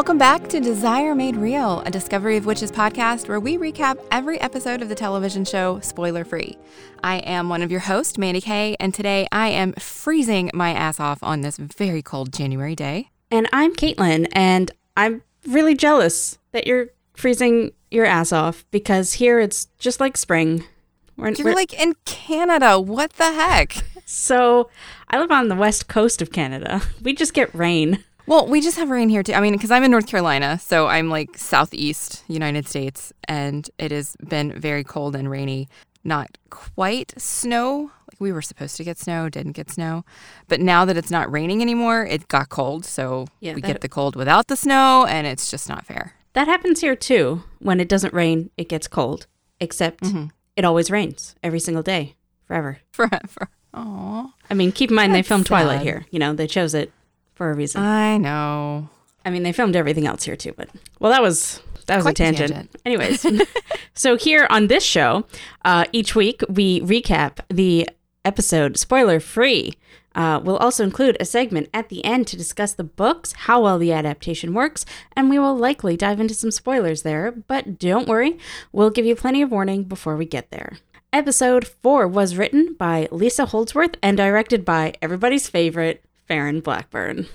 Welcome back to Desire Made Real, a Discovery of Witches podcast where we recap every episode of the television show spoiler free. I am one of your hosts, Mandy Kay, and today I am freezing my ass off on this very cold January day. And I'm Caitlin, and I'm really jealous that you're freezing your ass off because here it's just like spring. We're, You're we're, like in Canada. What the heck? So I live on the west coast of Canada. We just get rain. Well, we just have rain here too. I mean, because I'm in North Carolina, so I'm like southeast United States, and it has been very cold and rainy. Not quite snow. Like we were supposed to get snow, didn't get snow. But now that it's not raining anymore, it got cold. So yeah, we that, get the cold without the snow, and it's just not fair. That happens here too. When it doesn't rain, it gets cold. Except mm-hmm. it always rains every single day, forever. Forever. Aww. I mean, keep in mind That's they filmed sad. Twilight here. You know, they chose it for a reason. I know. I mean, they filmed everything else here too, but well, that was that was Quite a tangent. tangent. Anyways, so here on this show, uh, each week we recap the episode spoiler free. Uh, we'll also include a segment at the end to discuss the books, how well the adaptation works, and we will likely dive into some spoilers there. But don't worry, we'll give you plenty of warning before we get there. Episode 4 was written by Lisa Holdsworth and directed by everybody's favorite Farren Blackburn.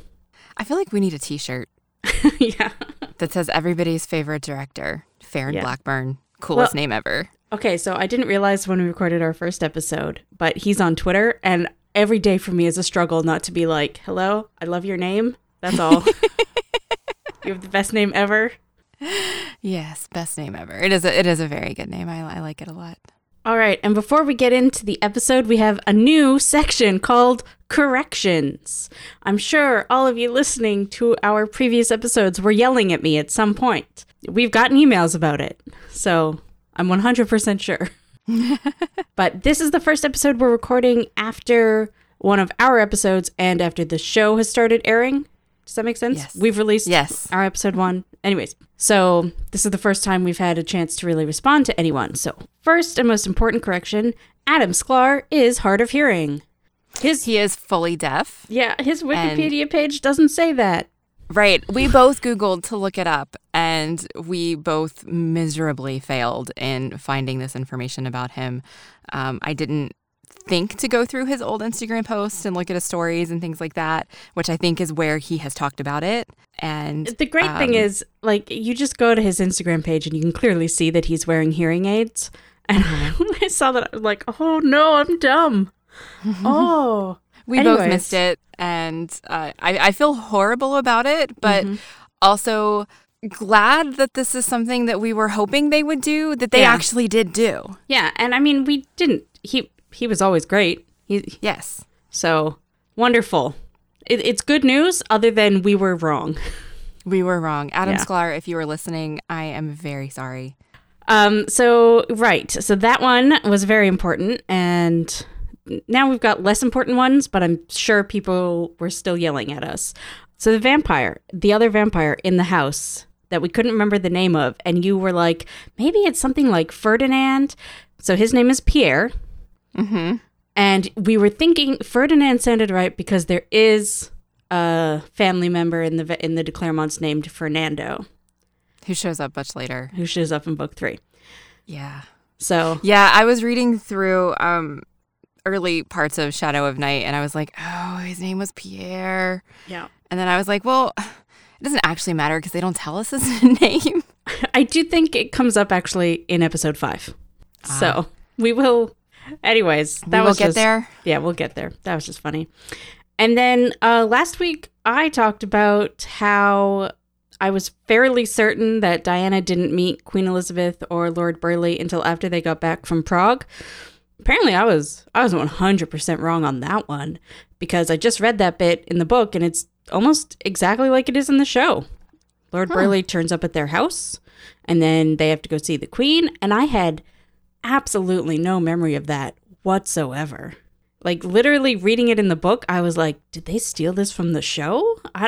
I feel like we need a t shirt. yeah. That says everybody's favorite director, Farren yeah. Blackburn. Coolest well, name ever. Okay, so I didn't realize when we recorded our first episode, but he's on Twitter, and every day for me is a struggle not to be like, hello, I love your name. That's all. you have the best name ever. Yes, best name ever. It is a, it is a very good name. I, I like it a lot. All right, and before we get into the episode, we have a new section called Corrections. I'm sure all of you listening to our previous episodes were yelling at me at some point. We've gotten emails about it, so I'm 100% sure. but this is the first episode we're recording after one of our episodes and after the show has started airing. Does that make sense? Yes. We've released yes. our episode one. Anyways, so this is the first time we've had a chance to really respond to anyone. So, first and most important correction Adam Sklar is hard of hearing. His He is fully deaf. Yeah, his Wikipedia and, page doesn't say that. Right. We both Googled to look it up, and we both miserably failed in finding this information about him. Um, I didn't think to go through his old Instagram posts and look at his stories and things like that, which I think is where he has talked about it. And the great um, thing is, like, you just go to his Instagram page and you can clearly see that he's wearing hearing aids. And when I saw that, I was like, oh no, I'm dumb. oh. We Anyways. both missed it. And uh, I, I feel horrible about it, but mm-hmm. also glad that this is something that we were hoping they would do that they yeah. actually did do. Yeah, and I mean we didn't he he was always great. He, yes. So wonderful. It, it's good news, other than we were wrong. We were wrong. Adam yeah. Sklar, if you were listening, I am very sorry. Um, so right. So that one was very important and now we've got less important ones, but I'm sure people were still yelling at us. So the vampire, the other vampire in the house that we couldn't remember the name of, and you were like, maybe it's something like Ferdinand. So his name is Pierre. Mm-hmm. And we were thinking Ferdinand sounded right because there is a family member in the in the de Clermonts named Fernando, who shows up much later. Who shows up in book three? Yeah. So yeah, I was reading through um, early parts of Shadow of Night, and I was like, oh, his name was Pierre. Yeah. And then I was like, well, it doesn't actually matter because they don't tell us his name. I do think it comes up actually in episode five. Ah. So we will Anyways, that we was get just, there. Yeah, we'll get there. That was just funny. And then uh, last week I talked about how I was fairly certain that Diana didn't meet Queen Elizabeth or Lord Burghley until after they got back from Prague. Apparently, I was I was 100% wrong on that one because I just read that bit in the book and it's almost exactly like it is in the show. Lord huh. Burghley turns up at their house and then they have to go see the Queen and I had absolutely no memory of that whatsoever. Like literally reading it in the book, I was like, did they steal this from the show?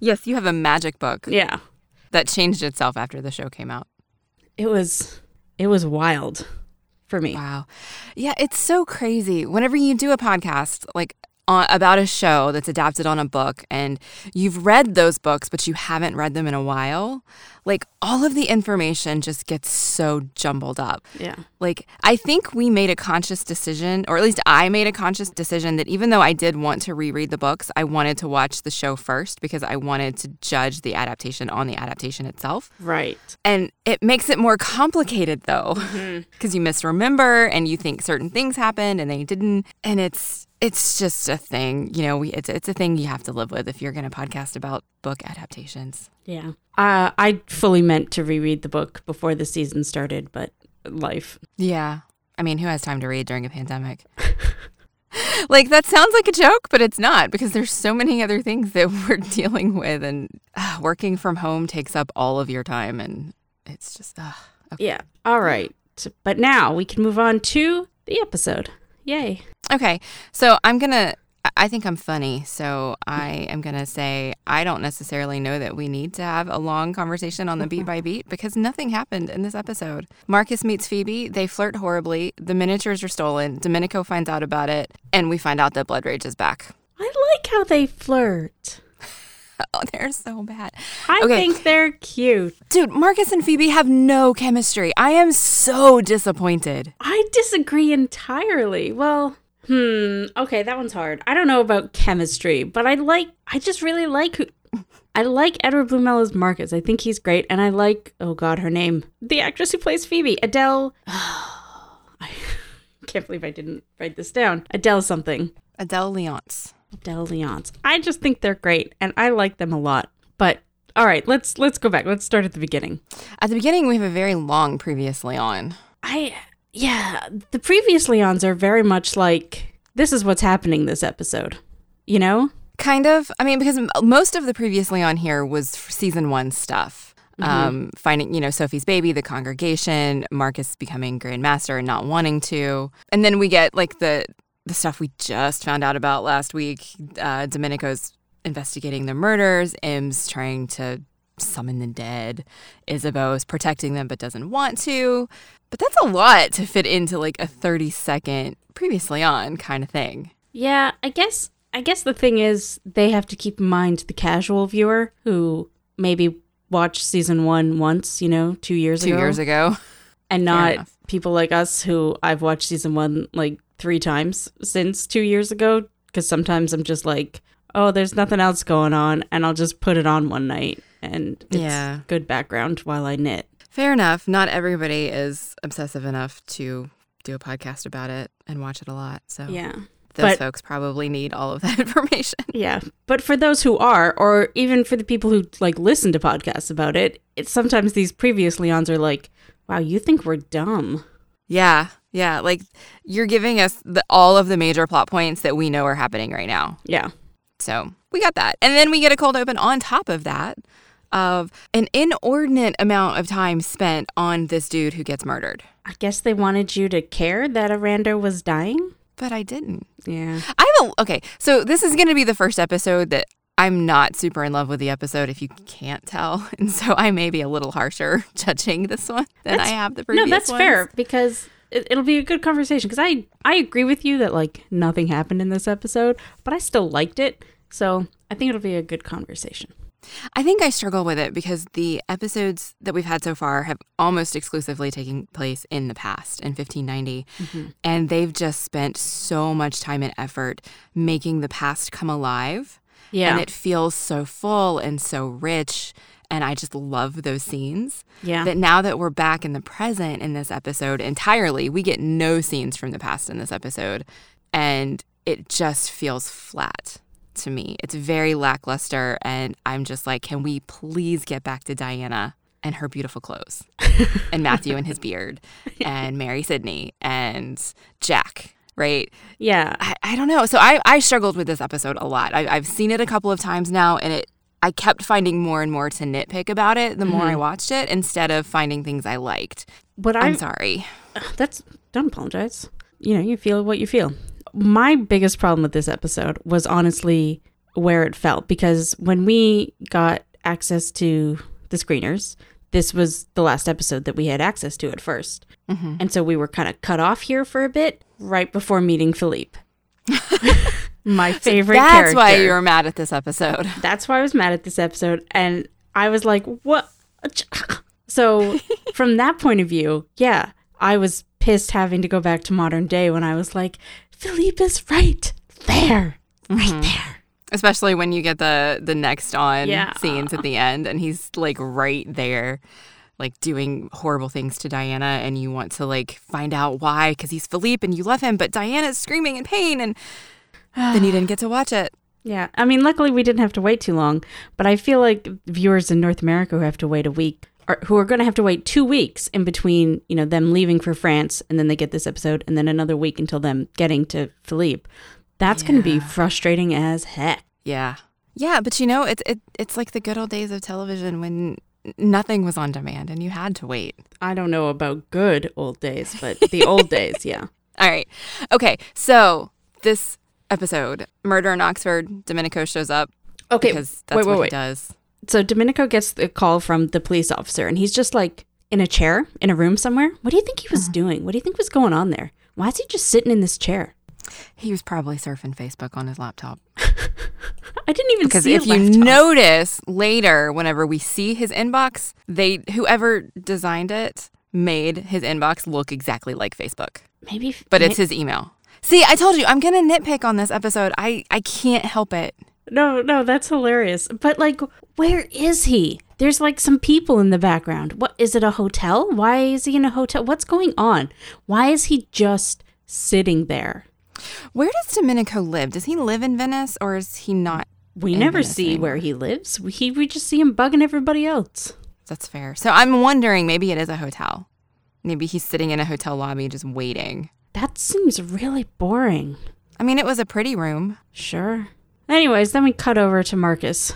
yes, you have a magic book. Yeah. That changed itself after the show came out. It was it was wild for me. Wow. Yeah, it's so crazy. Whenever you do a podcast, like on, about a show that's adapted on a book and you've read those books but you haven't read them in a while, like all of the information just gets so jumbled up. Yeah. Like I think we made a conscious decision or at least I made a conscious decision that even though I did want to reread the books, I wanted to watch the show first because I wanted to judge the adaptation on the adaptation itself. Right. And it makes it more complicated though, mm-hmm. because you misremember and you think certain things happened and they didn't. And it's it's just a thing, you know. We it's it's a thing you have to live with if you're going to podcast about book adaptations. Yeah. Uh, I fully meant to reread the book before the season started, but life. Yeah, I mean, who has time to read during a pandemic? like that sounds like a joke, but it's not because there's so many other things that we're dealing with, and uh, working from home takes up all of your time, and it's just. Uh, okay. Yeah. All right. But now we can move on to the episode. Yay. Okay, so I'm gonna. I- I think I'm funny, so I am gonna say I don't necessarily know that we need to have a long conversation on the beat by beat because nothing happened in this episode. Marcus meets Phoebe, they flirt horribly, the miniatures are stolen, Domenico finds out about it, and we find out that Blood Rage is back. I like how they flirt. Oh, they're so bad. I Okay. think they're cute. Dude, Marcus and Phoebe have no chemistry. I am so disappointed. I disagree entirely. Well, hmm. Okay, that one's hard. I don't know about chemistry, but I like. I just really like. Who, I like Edward Bluemel as Marcus. I think he's great, and I like. Oh God, her name. The actress who plays Phoebe, Adelle. I can't believe I didn't write this down. Adelle something. Adelle Leonce. Adelle I just think they're great, and I like them a lot. But all right, let's let's go back. Let's start at the beginning. At the beginning, we have a very long previously on. I yeah, the previous Leons are very much like this is what's happening this episode. You know? Kind of. I mean, because most of the previously on here was season one stuff. Um, finding, you know, Sophie's baby, the congregation, Marcus becoming Grand Master and not wanting to, and then we get like the the stuff we just found out about last week. Uh, Domenico's investigating the murders. Em's trying to summon the dead. Isabeau's protecting them but doesn't want to. But that's a lot to fit into like a thirty second previously on kind of thing. Yeah, I guess I guess the thing is they have to keep in mind the casual viewer who maybe watched season 1 once, you know, 2 years Two ago. years ago. and not people like us who I've watched season 1 like 3 times since 2 years ago cuz sometimes I'm just like, "Oh, there's nothing else going on," and I'll just put it on one night and it's Yeah. good background while I knit. Fair enough. Not everybody is obsessive enough to do a podcast about it and watch it a lot. So Yeah. those but- folks probably need all of that information. Yeah, but for those who are, or even for the people who like listen to podcasts about it, it's sometimes these previous Leons are like, "Wow, you think we're dumb?" Yeah. Yeah. Like you're giving us the, all of the major plot points that we know are happening right now. Yeah, So we got that. And then we get a cold open on top of that of an inordinate amount of time spent on this dude who gets murdered. I guess they wanted you to care that a rando was dying. But I didn't. Yeah, I have a okay. So this is going to be the first episode that I'm not super in love with the episode, if you can't tell, and so I may be a little harsher judging this one than I have the previous no, that's ones. fair because it, it'll be a good conversation. Because I I agree with you that like nothing happened in this episode, but I still liked it. So I think it'll be a good conversation. I think I struggle with it because the episodes that we've had so far have almost exclusively taken place in the past in 1590, mm-hmm. and they've just spent so much time and effort making the past come alive. Yeah, And it feels so full and so rich. And I just love those scenes. yeah, That now that we're back in the present in this episode entirely, we get no scenes from the past in this episode. And it just feels flat to me. It's very lackluster. And I'm just like, can we please get back to Diana and her beautiful clothes? and Matthew and his beard and Mary Sidney and Jack, right? yeah. I, I don't know. So I, I struggled with this episode a lot. I, I've seen it a couple of times now, and it I kept finding more and more to nitpick about it the more I mm-hmm. watched it instead of finding things I liked. What I'm I sorry. that's don't apologize. You know, you feel what you feel. My biggest problem with this episode was honestly where it felt because when we got access to the screeners, this was the last episode that we had access to at 1st mm-hmm. And so we were kind of cut off here for a bit right before meeting Philippe. My favorite That's character. why you were mad at this episode. That's why I was mad at this episode. And I was like, what? So, from that point of view, yeah, I was pissed having to go back to modern day when I was like, Philippe is right there, right mm-hmm. there. Especially when you get the the next on Yeah. scenes at the end and he's like right there like doing horrible things to Diana and you want to like find out why because he's Philippe and you love him but Diana's screaming in pain and then you didn't get to watch it. Yeah, I mean, luckily we didn't have to wait too long, but I feel like viewers in North America who have to wait a week, or who are going to have to wait two weeks in between, you know, them leaving for France and then they get this episode, and then another week until them getting to Philippe. That's going to be frustrating as heck. Yeah. Yeah, but you know, it's it, it's like the good old days of television when nothing was on demand and you had to wait. I don't know about good old days, but the old days, yeah. All right. Okay. So this episode, Murder in Oxford, Domenico shows up Okay, because that's wait, wait, what wait. he does. So Domenico gets the call from the police officer, and he's just like in a chair in a room somewhere. What do you think he was doing? What do you think was going on there? Why is he just sitting in this chair? He was probably surfing Facebook on his laptop. I didn't even Because if you notice later, whenever we see his inbox, they whoever designed it made his inbox look exactly like Facebook, maybe, but it's his email. See, I told you I'm gonna nitpick on this episode. I I can't help it. No, no, that's hilarious. But like, where is he? There's like some people in the background. What is it? A hotel? Why is he in a hotel? What's going on? Why is he just sitting there? Where does Domenico live? Does he live in Venice or is he not? We never Venice see anymore? where he lives. We, he, we just see him bugging everybody else. That's fair. So I'm wondering maybe it is a hotel. Maybe he's sitting in a hotel lobby just waiting. That seems really boring. I mean, it was a pretty room. Sure. Anyways, then we cut over to Marcus,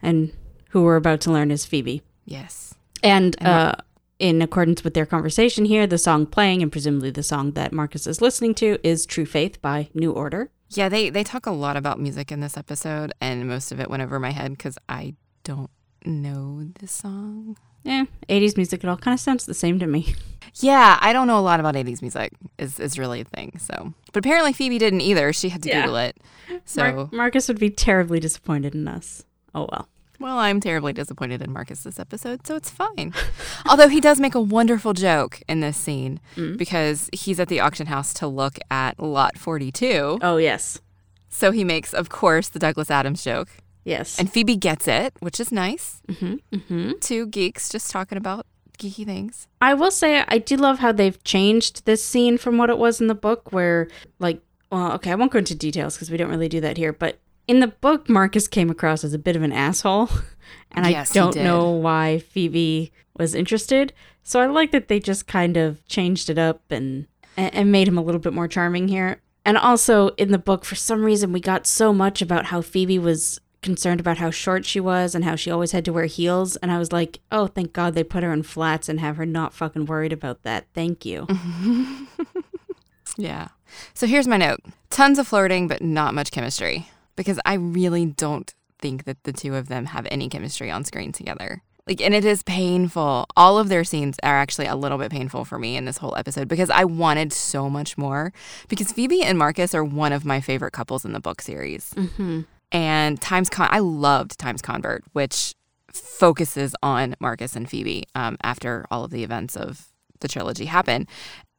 and who we're about to learn is Phoebe. Yes. And uh, in accordance with their conversation here, the song playing, and presumably the song that Marcus is listening to, is True Faith by New Order. Yeah, they they talk a lot about music in this episode, and most of it went over my head because I don't know this song. Yeah, 80s music, it all kind of sounds the same to me. Yeah, I don't know a lot about 80s music. Is is really a thing. So, but apparently Phoebe didn't either. She had to Yeah. Google it. So, Mar- Marcus would be terribly disappointed in us. Oh well. well, I'm terribly disappointed in Marcus this episode, so it's fine. Although he does make a wonderful joke in this scene mm. because he's at the auction house to look at lot 42. Oh, yes. So he makes, of course, the Douglas Adams joke. Yes. And Phoebe gets it, which is nice. mm-hmm, mm-hmm. Two geeks just talking about geeky things. I will say I do love how they've changed this scene from what it was in the book, where like, well, okay, I won't go into details because we don't really do that here, but in the book, Marcus came across as a bit of an asshole, and Yes, I don't know why Phoebe was interested. So I like that they just kind of changed it up and and and made him a little bit more charming here. And also in the book, for some reason, we got so much about how Phoebe was concerned about how short she was and how she always had to wear heels. And I was like, oh, thank God they put her in flats and have her not fucking worried about that. Thank you. Yeah. So here's my note tons of flirting, but not much chemistry. Because I really don't think that the two of them have any chemistry on screen together. Like, and it is painful. All of their scenes are actually a little bit painful for me in this whole episode because I wanted so much more. Because Phoebe and Marcus are one of my favorite couples in the book series. hmm and Times Con. I loved Time's Convert, which focuses on Marcus and Phoebe um, after all of the events of the trilogy happen,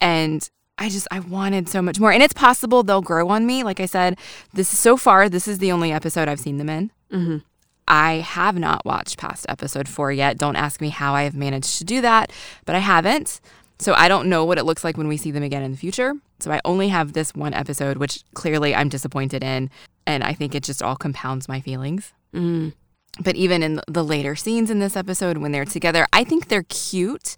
and I just I wanted so much more. And it's possible they'll grow on me. Like I said, this so far this is the only episode I've seen them in. hmm I have not watched past episode four yet. Don't ask me how I have managed to do that, but I haven't. So I don't know what it looks like when we see them again in the future. So I only have this one episode, which clearly I'm disappointed in. And I think it just all compounds my feelings. Mm. But even in the later scenes in this episode when they're together, I think they're cute.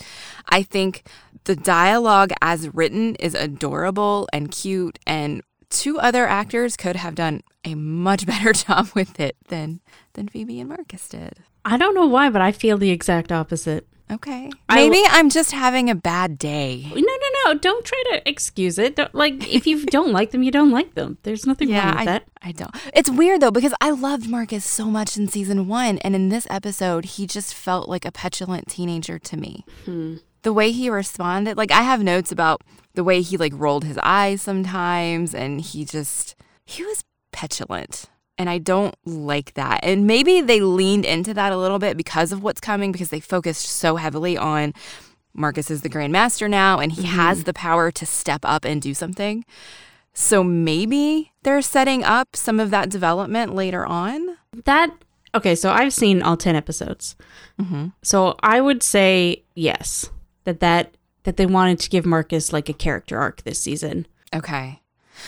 I think the dialogue as written is adorable and cute. And two other actors could have done a much better job with it than than Phoebe and Marcus did. I don't know why, but I feel the exact opposite. Okay. Maybe I'm just having a bad day. No, no, no. Don't try to excuse it. Don't, like, if you don't like them, you don't like them. There's nothing wrong with I, that. I don't. It's weird though because I loved Marcus so much in season one, and in this episode, he just felt like a petulant teenager to me. Hmm. The way he responded, like I have notes about the way he like rolled his eyes sometimes, and he just he was petulant. And I don't like that. And maybe they leaned into that a little bit because of what's coming, because they focused so heavily on Marcus is the Grand Master now and he mm-hmm. has the power to step up and do something. So maybe they're setting up some of that development later on. That, okay, so I've seen all 10 episodes. Mm-hmm. So I would say yes, that that that they wanted to give Marcus like a character arc this season. Okay.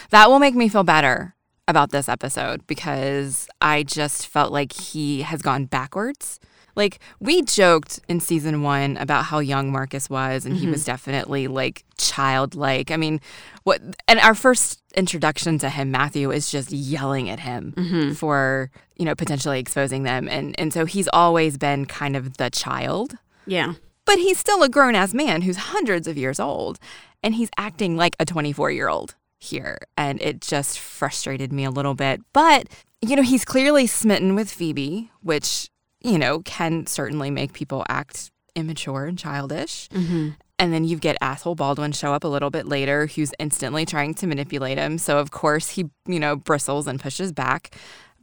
That will make me feel better about this episode because I just felt like he has gone backwards. Like we joked in season 1 about how young Marcus was and mm-hmm. he was definitely like childlike. I mean, what and our first introduction to him Matthew is just yelling at him mm-hmm. for, you know, potentially exposing them and and so he's always been kind of the child. Yeah. But he's still a grown ass man who's hundreds of years old, and he's acting like a 24 year old here. And it just frustrated me a little bit. But, you know, he's clearly smitten with Phoebe, which, you know, can certainly make people act immature and childish. Mm-hmm. And then you get asshole Baldwin show up a little bit later, who's instantly trying to manipulate him. So, of course, he, you know, bristles and pushes back.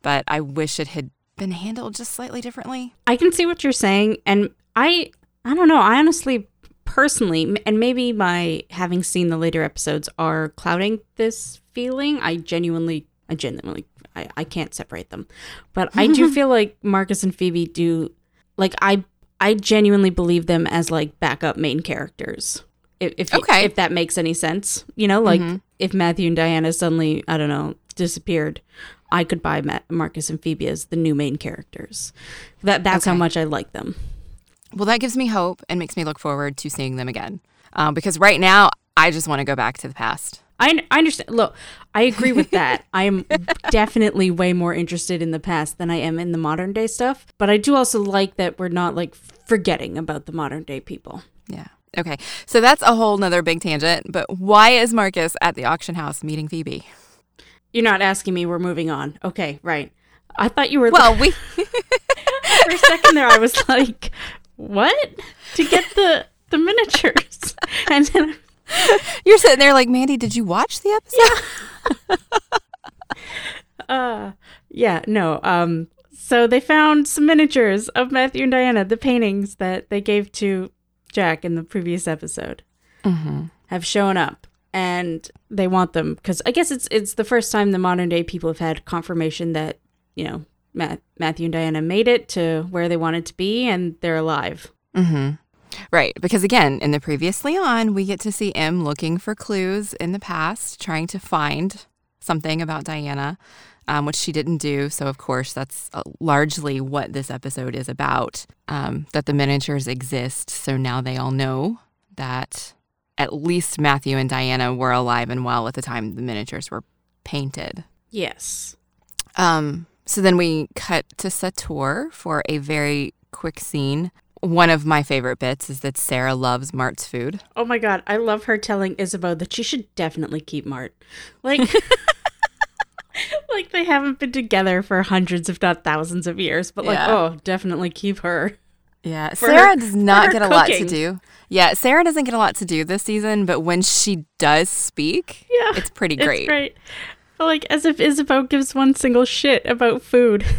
But I wish it had been handled just slightly differently. I can see what you're saying. And I I don't know. I honestly, personally, and maybe my having seen the later episodes are clouding this feeling. I genuinely, I genuinely, I, I can't separate them. But I do feel like Marcus and Phoebe do, like, I, I genuinely believe them as like backup main characters. If, if, okay. if that makes any sense, you know, like mm-hmm. if Matthew and Diana suddenly, I don't know, disappeared, I could buy Marcus and Phoebe as the new main characters. That that's okay. how much I like them. Well, that gives me hope and makes me look forward to seeing them again. Um, because right now, I just want to go back to the past. I, I understand. Look, I agree with that. I am definitely way more interested in the past than I am in the modern day stuff. But I do also like that we're not like forgetting about the modern day people. Yeah. Okay. So that's a whole nother big tangent. But why is Marcus at the auction house meeting Phoebe? You're not asking me. We're moving on. Okay. Right. I thought you were. Well, we. For a second there, I was like, what to get the the miniatures and then you're sitting there like mandy did you watch the episode yeah. uh yeah no um so they found some miniatures of matthew and diana the paintings that they gave to jack in the previous episode mm-hmm. have shown up and they want them because i guess it's it's the first time the modern day people have had confirmation that you know Matt, Matthew and Diana made it to where they wanted to be and they're alive. Mm-hmm. Right. Because again, in the previously on, we get to see Em looking for clues in the past, trying to find something about Diana, um, which she didn't do. So, of course, that's uh, largely what this episode is about um, that the miniatures exist. So now they all know that at least Matthew and Diana were alive and well at the time the miniatures were painted. Yes. Um, so then we cut to Sept-Tours for a very quick scene. One of my favorite bits is that Sarah loves Marthe's food. Oh my god, I love her telling Isabeau that she should definitely keep Marthe. Like like they haven't been together for hundreds if not thousands of years, but like yeah. oh, definitely keep her. Yeah, Sarah her, does not get a cooking. lot to do. Yeah, Sarah doesn't get a lot to do this season, but when she does speak, yeah, it's pretty great. It's great. Like as if Isabeau gives one single shit about food.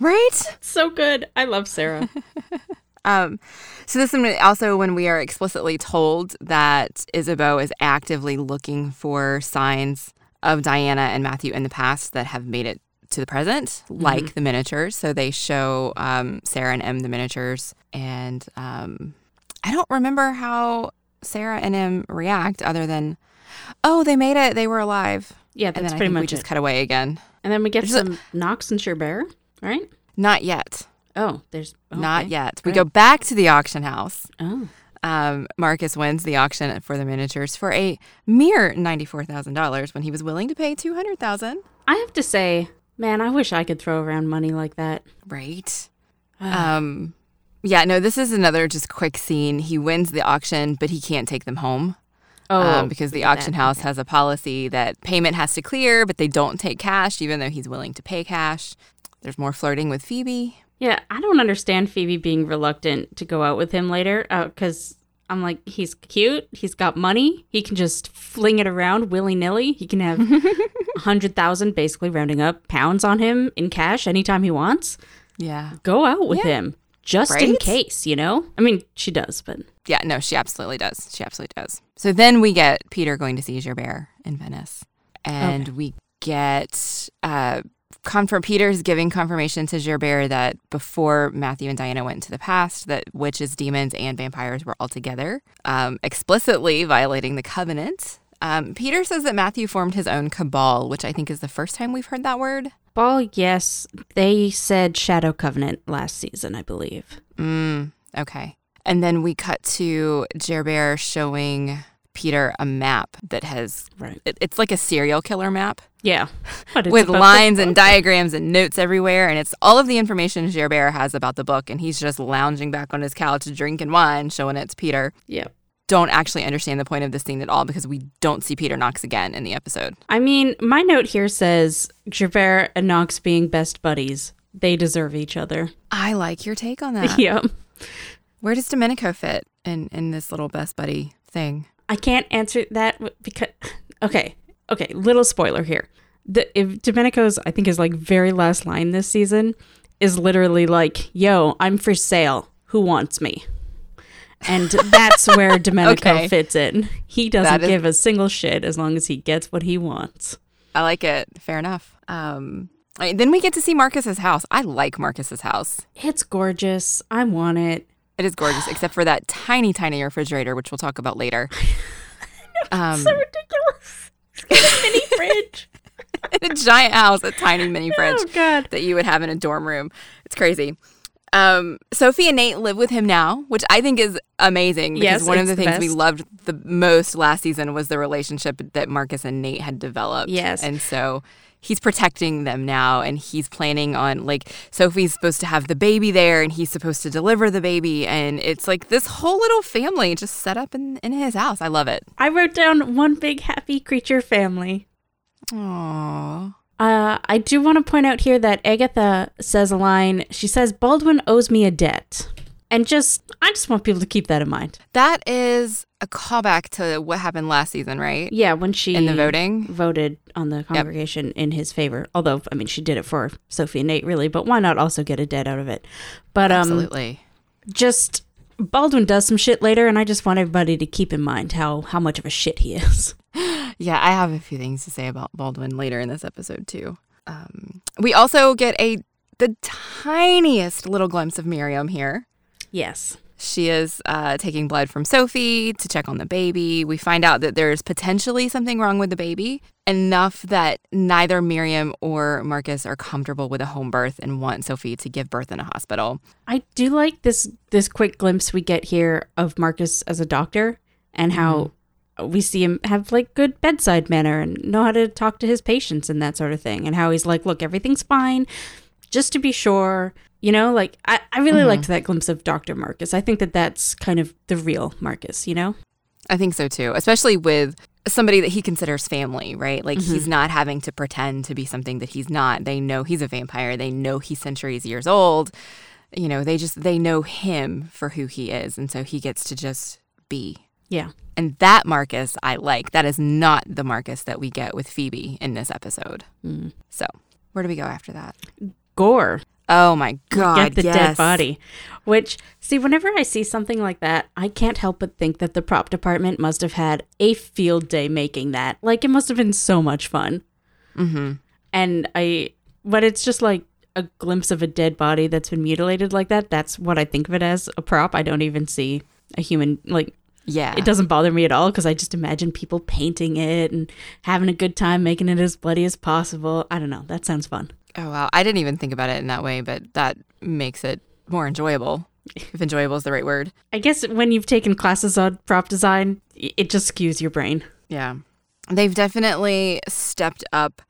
Right? so good. I love Sarah. um, so this is also when we are explicitly told that Isabeau is actively looking for signs of Diana and Matthew in the past that have made it to the present, mm-hmm. like the miniatures. So they show um, Sarah and Em the miniatures, and um, I don't remember how Sarah and Em react other than, "Oh, they made it. They were alive." Yeah, that's and then pretty much we just cut away again. And then we get some a, Knox and Gerbert, right? Not yet. Oh, there's okay. not yet. We go back to the auction house. Oh. Um, Marcus wins the auction for the miniatures for a mere ninety-four thousand dollars when he was willing to pay two hundred thousand. I have to say, man, I wish I could throw around money like that. Right. um. Yeah. No. This is another just quick scene. He wins the auction, but he can't take them home. Oh, um, because the auction that. house has a policy that payment has to clear, but they don't take cash, even though he's willing to pay cash. There's more flirting with Phoebe. Yeah, I don't understand Phoebe being reluctant to go out with him later because I'm like, he's cute. He's got money. He can just fling it around willy nilly. He can have a hundred thousand, basically rounding up, pounds on him in cash anytime he wants. Yeah. Go out with him just in case, you know. I mean, she does, but Yeah, no, she absolutely does. She absolutely does. So then we get Peter going to see Gerbert in Venice. And we get uh confirm Peter's giving confirmation to Gerbert that before Matthew and Diana went into the past, that witches, demons, and vampires were all together, um, explicitly violating the covenant. Um, Peter says that Matthew formed his own cabal, which I think is the first time we've heard that word. Ball, yes, they said Shadow Covenant last season, I believe. Mm, okay. And then we cut to Gerbert showing Peter a map that has Right. it, it's like a serial killer map Yeah. But it's with lines and diagrams and notes everywhere and it's all of the information Gerbert has about the book and he's just lounging back on his couch drinking wine showing it to Peter. Yeah. Don't actually understand the point of this scene at all because we don't see Peter Knox again in the episode. I mean, my note here says Gerbert and Knox being best buddies. They deserve each other. I like your take on that. yeah. Where does Domenico fit in in this little best buddy thing? I can't answer that because okay, okay, little spoiler here. The if Domenico's I think his like very last line this season is literally like, "Yo, I'm for sale. Who wants me?" And that's where Domenico Okay. fits in. He doesn't is- give a single shit as long as he gets what he wants. I like it. Fair enough. Um, then we get to see Marcus's house. I like Marcus's house. It's gorgeous. I want it. It is gorgeous, except for that tiny, tiny refrigerator, which we'll talk about later. Um, So ridiculous. It's got a mini fridge. in a giant house, a tiny mini fridge Oh god. that you would have in a dorm room. It's crazy. Um, Sophie and Nate live with him now, which I think is amazing because Yes, one of the things we loved the most last season was the relationship that Marcus and Nate had developed. Yes. And so he's protecting them now and he's planning on like Sophie's supposed to have the baby there and he's supposed to deliver the baby and it's like this whole little family just set up in, in his house. I love it. I wrote down one big happy creature family. Aww. Uh, I do want to point out here that Agatha says a line. She says, Baldwin owes me a debt. And just, I just want people to keep that in mind. That is a callback to what happened last season, right? Yeah, when she In the voting. voted on the congregation in his favor. Although, I mean, she did it for Sophie and Nate, really, but why not also get a debt out of it? But um, Absolutely. just Baldwin does some shit later, and I just want everybody to keep in mind how how much of a shit he is. Yeah, I have a few things to say about Baldwin later in this episode too. Um, we also get a the tiniest little glimpse of Miriam here. Yes. She is uh, taking blood from Sophie to check on the baby. We find out that there's potentially something wrong with the baby, enough that neither Miriam or Marcus are comfortable with a home birth and want Sophie to give birth in a hospital. I do like this this quick glimpse we get here of Marcus as a doctor and how we see him have like good bedside manner and know how to talk to his patients and that sort of thing and how he's like look everything's fine just to be sure you know like I, I really mm-hmm. liked that glimpse of Dr. Marcus I think that that's kind of the real Marcus you know I think so too, especially with somebody that he considers family, right? Like he's mm-hmm. not having to pretend to be something that he's not. They know he's a vampire. They know he's centuries years old. You know, they just they know him for who he is, and so he gets to just be. yeah And that Marcus I like. That is not the Marcus that we get with Phoebe in this episode. Mm. So, where do we go after that? gore Oh my god, get the dead body. Which, see, whenever I see something like that, I can't help but think that the prop department must have had a field day making that. Like, it must have been so much fun. Mm-hmm. And I, but it's just like a glimpse of a dead body that's been mutilated like that. That's what I think of it as a prop. I don't even see a human, like, Yeah. it doesn't bother me at all because I just imagine people painting it and having a good time making it as bloody as possible. I don't know. That sounds fun. Oh wow, I didn't even think about it in that way, but that makes it more enjoyable. If enjoyable is the right word. I guess when you've taken classes on prop design, it just skews your brain. Yeah. They've definitely stepped up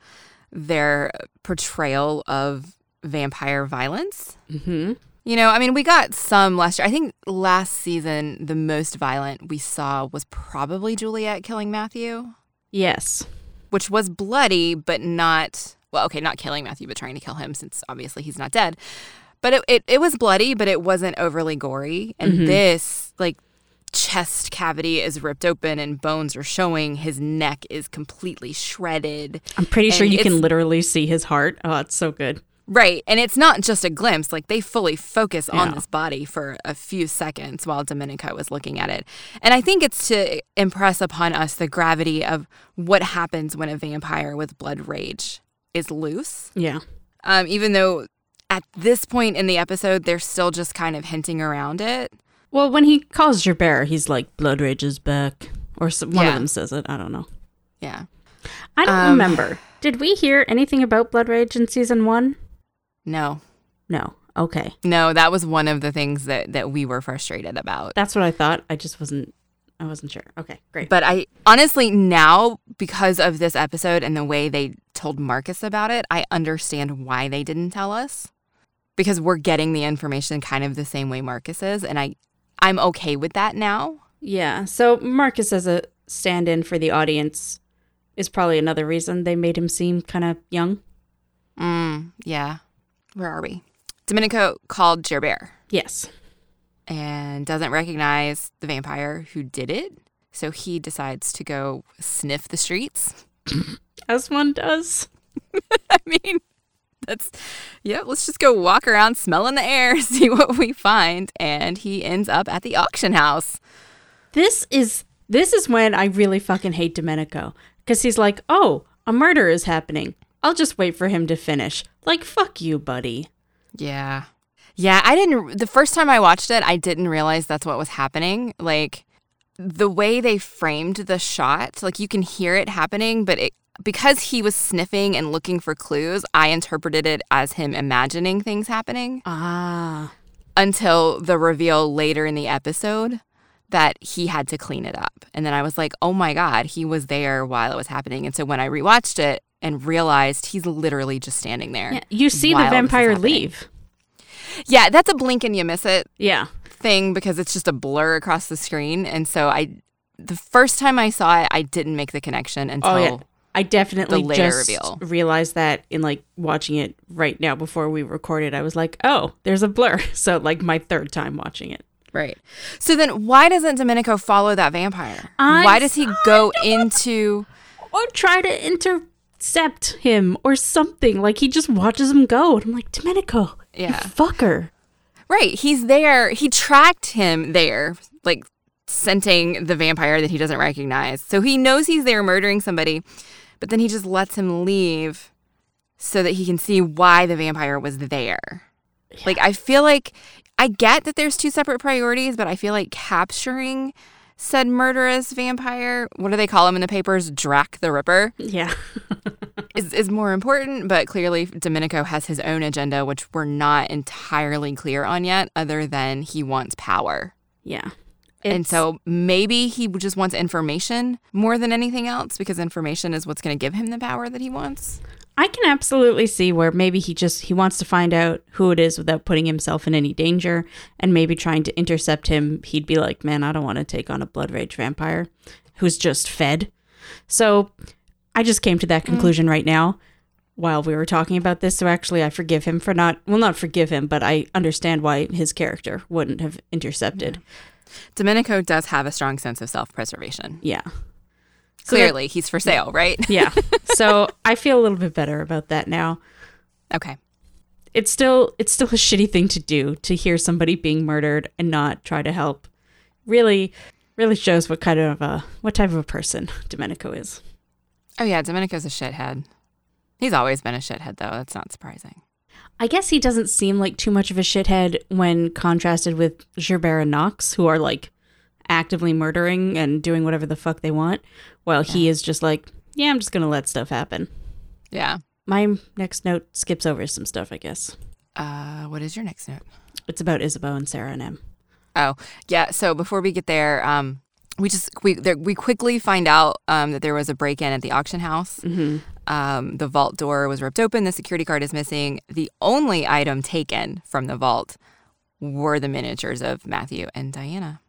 their portrayal of vampire violence. hmm You know, I mean, we got some last year. I think last season, the most violent we saw was probably Juliette killing Matthew, Yes. which was bloody, but not, well, okay, not killing Matthew, but trying to kill him since obviously he's not dead. But it, it, it was bloody, but it wasn't overly gory. And Mhm. this, like, chest cavity is ripped open and bones are showing. His neck is completely shredded. I'm pretty sure you can literally see his heart. Oh, it's so good. Right. And it's not just a glimpse. Like they fully focus on this body for a few seconds while Domenico was looking at it. And I think it's to impress upon us the gravity of what happens when a vampire with blood rage is loose. Yeah. Um, even though at this point in the episode, they're still just kind of hinting around it. Well, when he calls Gerbert, he's like, "Blood rage is back," or some, one of them says it. I don't know. Yeah. I don't Um, remember. Did we hear anything about blood rage in season one? No. No. Okay, No, that was one of the things that, that we were frustrated about. that's what I thought. I just wasn't. I wasn't sure. Okay, great. But I honestly now, because of this episode and the way they told Marcus about it, I understand why they didn't tell us. Because we're getting the information kind of the same way Marcus is, and I I'm okay with that now. Yeah. So Marcus as a stand-in for the audience is probably another reason they made him seem kind of young. Mm, yeah. Where are we? Domenico called Gerbert Yes. And doesn't recognize the vampire who did it. So he decides to go sniff the streets. As one does. I mean, that's yeah. Let's just go walk around, smelling the air, see what we find, and he ends up at the auction house. This is this is when I really fucking hate Domenico because he's like, "Oh, a murder is happening. I'll just wait for him to finish." Like, fuck you, buddy. Yeah, yeah. I didn't. The first time I watched it, I didn't realize that's what was happening. Like the way they framed the shot, like you can hear it happening, but it because he was sniffing and looking for clues, I interpreted it as him imagining things happening. Ah, until the reveal later in the episode that he had to clean it up. And then I was like, oh my God, he was there while it was happening. And so when I rewatched it and realized he's literally just standing there. yeah. You see the vampire leave. Yeah, that's a blink and you miss it Yeah. thing because it's just a blur across the screen. And so I, the first time I saw it, I didn't make the connection oh, until. Oh yeah. I definitely later just reveal. realized that in like watching it right now before we recorded. I was like, "Oh, there's a blur." So like my third time watching it. Right. So then why doesn't Domenico follow that vampire? I- why does he go into. Or try to intercept him or something. Like he just watches him go. And I'm like, "Domenico, Yeah. fucker." Right. He's there. He tracked him there, like scenting the vampire that he doesn't recognize. So he knows he's there murdering somebody, but then he just lets him leave so that he can see why the vampire was there. Like, I feel like I get that there's two separate priorities, but I feel like capturing said murderous vampire, what do they call him in the papers? Drac the Ripper, Yeah. is, is more important. But clearly, Domenico has his own agenda, which we're not entirely clear on yet, other than he wants power. yeah. and so maybe he just wants information more than anything else because information is what's going to give him the power that he wants. I can absolutely see where maybe he just he wants to find out who it is without putting himself in any danger and maybe trying to intercept him. He'd be like man I don't want to take on a blood rage vampire who's just fed. So I just came to that mm. conclusion right now while we were talking about this. So actually I forgive him for not well not forgive him but I understand why his character wouldn't have intercepted. Domenico does have a strong sense of self preservation. yeah So that- Clearly, he's for sale, right? yeah so I feel a little bit better about that now okay. it's still it's still a shitty thing to do to hear somebody being murdered and not try to help. Really, really shows what kind of a what type of a person Domenico is. Oh, yeah. Domenico's a shithead. He's always been a shithead, though. That's not surprising. I guess he doesn't seem like too much of a shithead when contrasted with Gerbert and Knox, who are like actively murdering and doing whatever the fuck they want, while he is just like, yeah, I'm just gonna let stuff happen. Yeah. My next note skips over some stuff, I guess. Uh, what is your next note? It's about Isabeau and Sarah and Em. Oh, yeah. So before we get there, um, we just we there, we quickly find out um, that there was a break in at the auction house. Mm-hmm. Um, the vault door was ripped open. The security card is missing. The only item taken from the vault were the miniatures of Matthew and Diana.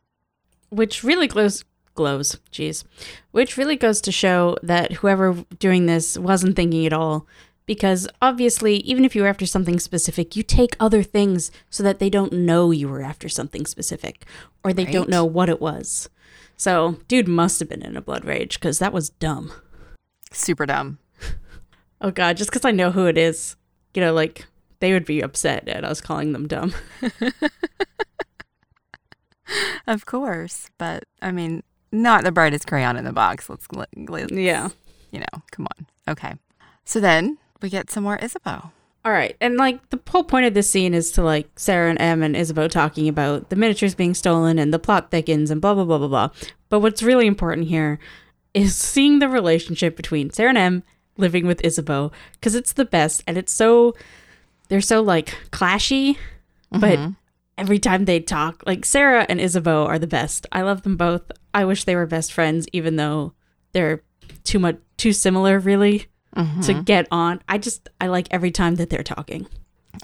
Which really glows glows jeez which really goes to show that whoever doing this wasn't thinking at all because obviously, even if you were after something specific, you take other things so that they don't know you were after something specific or they don't know what it was. So, dude must have been in a blood rage because that was dumb. Super dumb. Oh, God, just because I know who it is, you know, like they would be upset at us calling them dumb. Of course, but I mean, not the brightest crayon in the box. Let's, let, let's Yeah. you know, come on. Okay. So then we get some more Isabeau. All right. And like the whole point of this scene is to like Sarah and Em and Isabeau talking about the miniatures being stolen and the plot thickens and blah, blah, blah, blah, blah. But what's really important here is seeing the relationship between Sarah and Em living with Isabeau because it's the best and it's so, they're so like clashy, but Mhm. Every time they talk, like Sarah and Isabeau are the best. I love them both. I wish they were best friends, even though they're too much, too similar, really Mhm. to get on. I just I like every time that they're talking.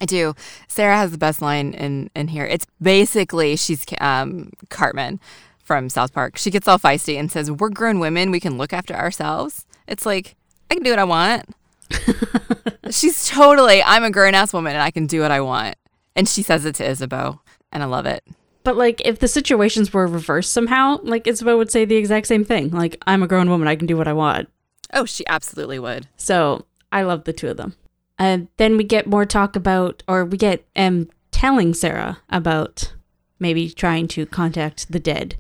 I do. Sarah has the best line in in here. It's basically she's um, Cartman from South Park. She gets all feisty and says, "We're grown women. We can look after ourselves." It's like I can do what I want. she's totally. I'm a grown ass woman and I can do what I want. And she says it to Isabeau, and I love it. But like if the situations were reversed somehow, like Isabel would say the exact same thing. Like I'm a grown woman, I can do what I want. Oh, she absolutely would. So I love the two of them. And then we get more talk about, or we get um telling Sarah about maybe trying to contact the dead.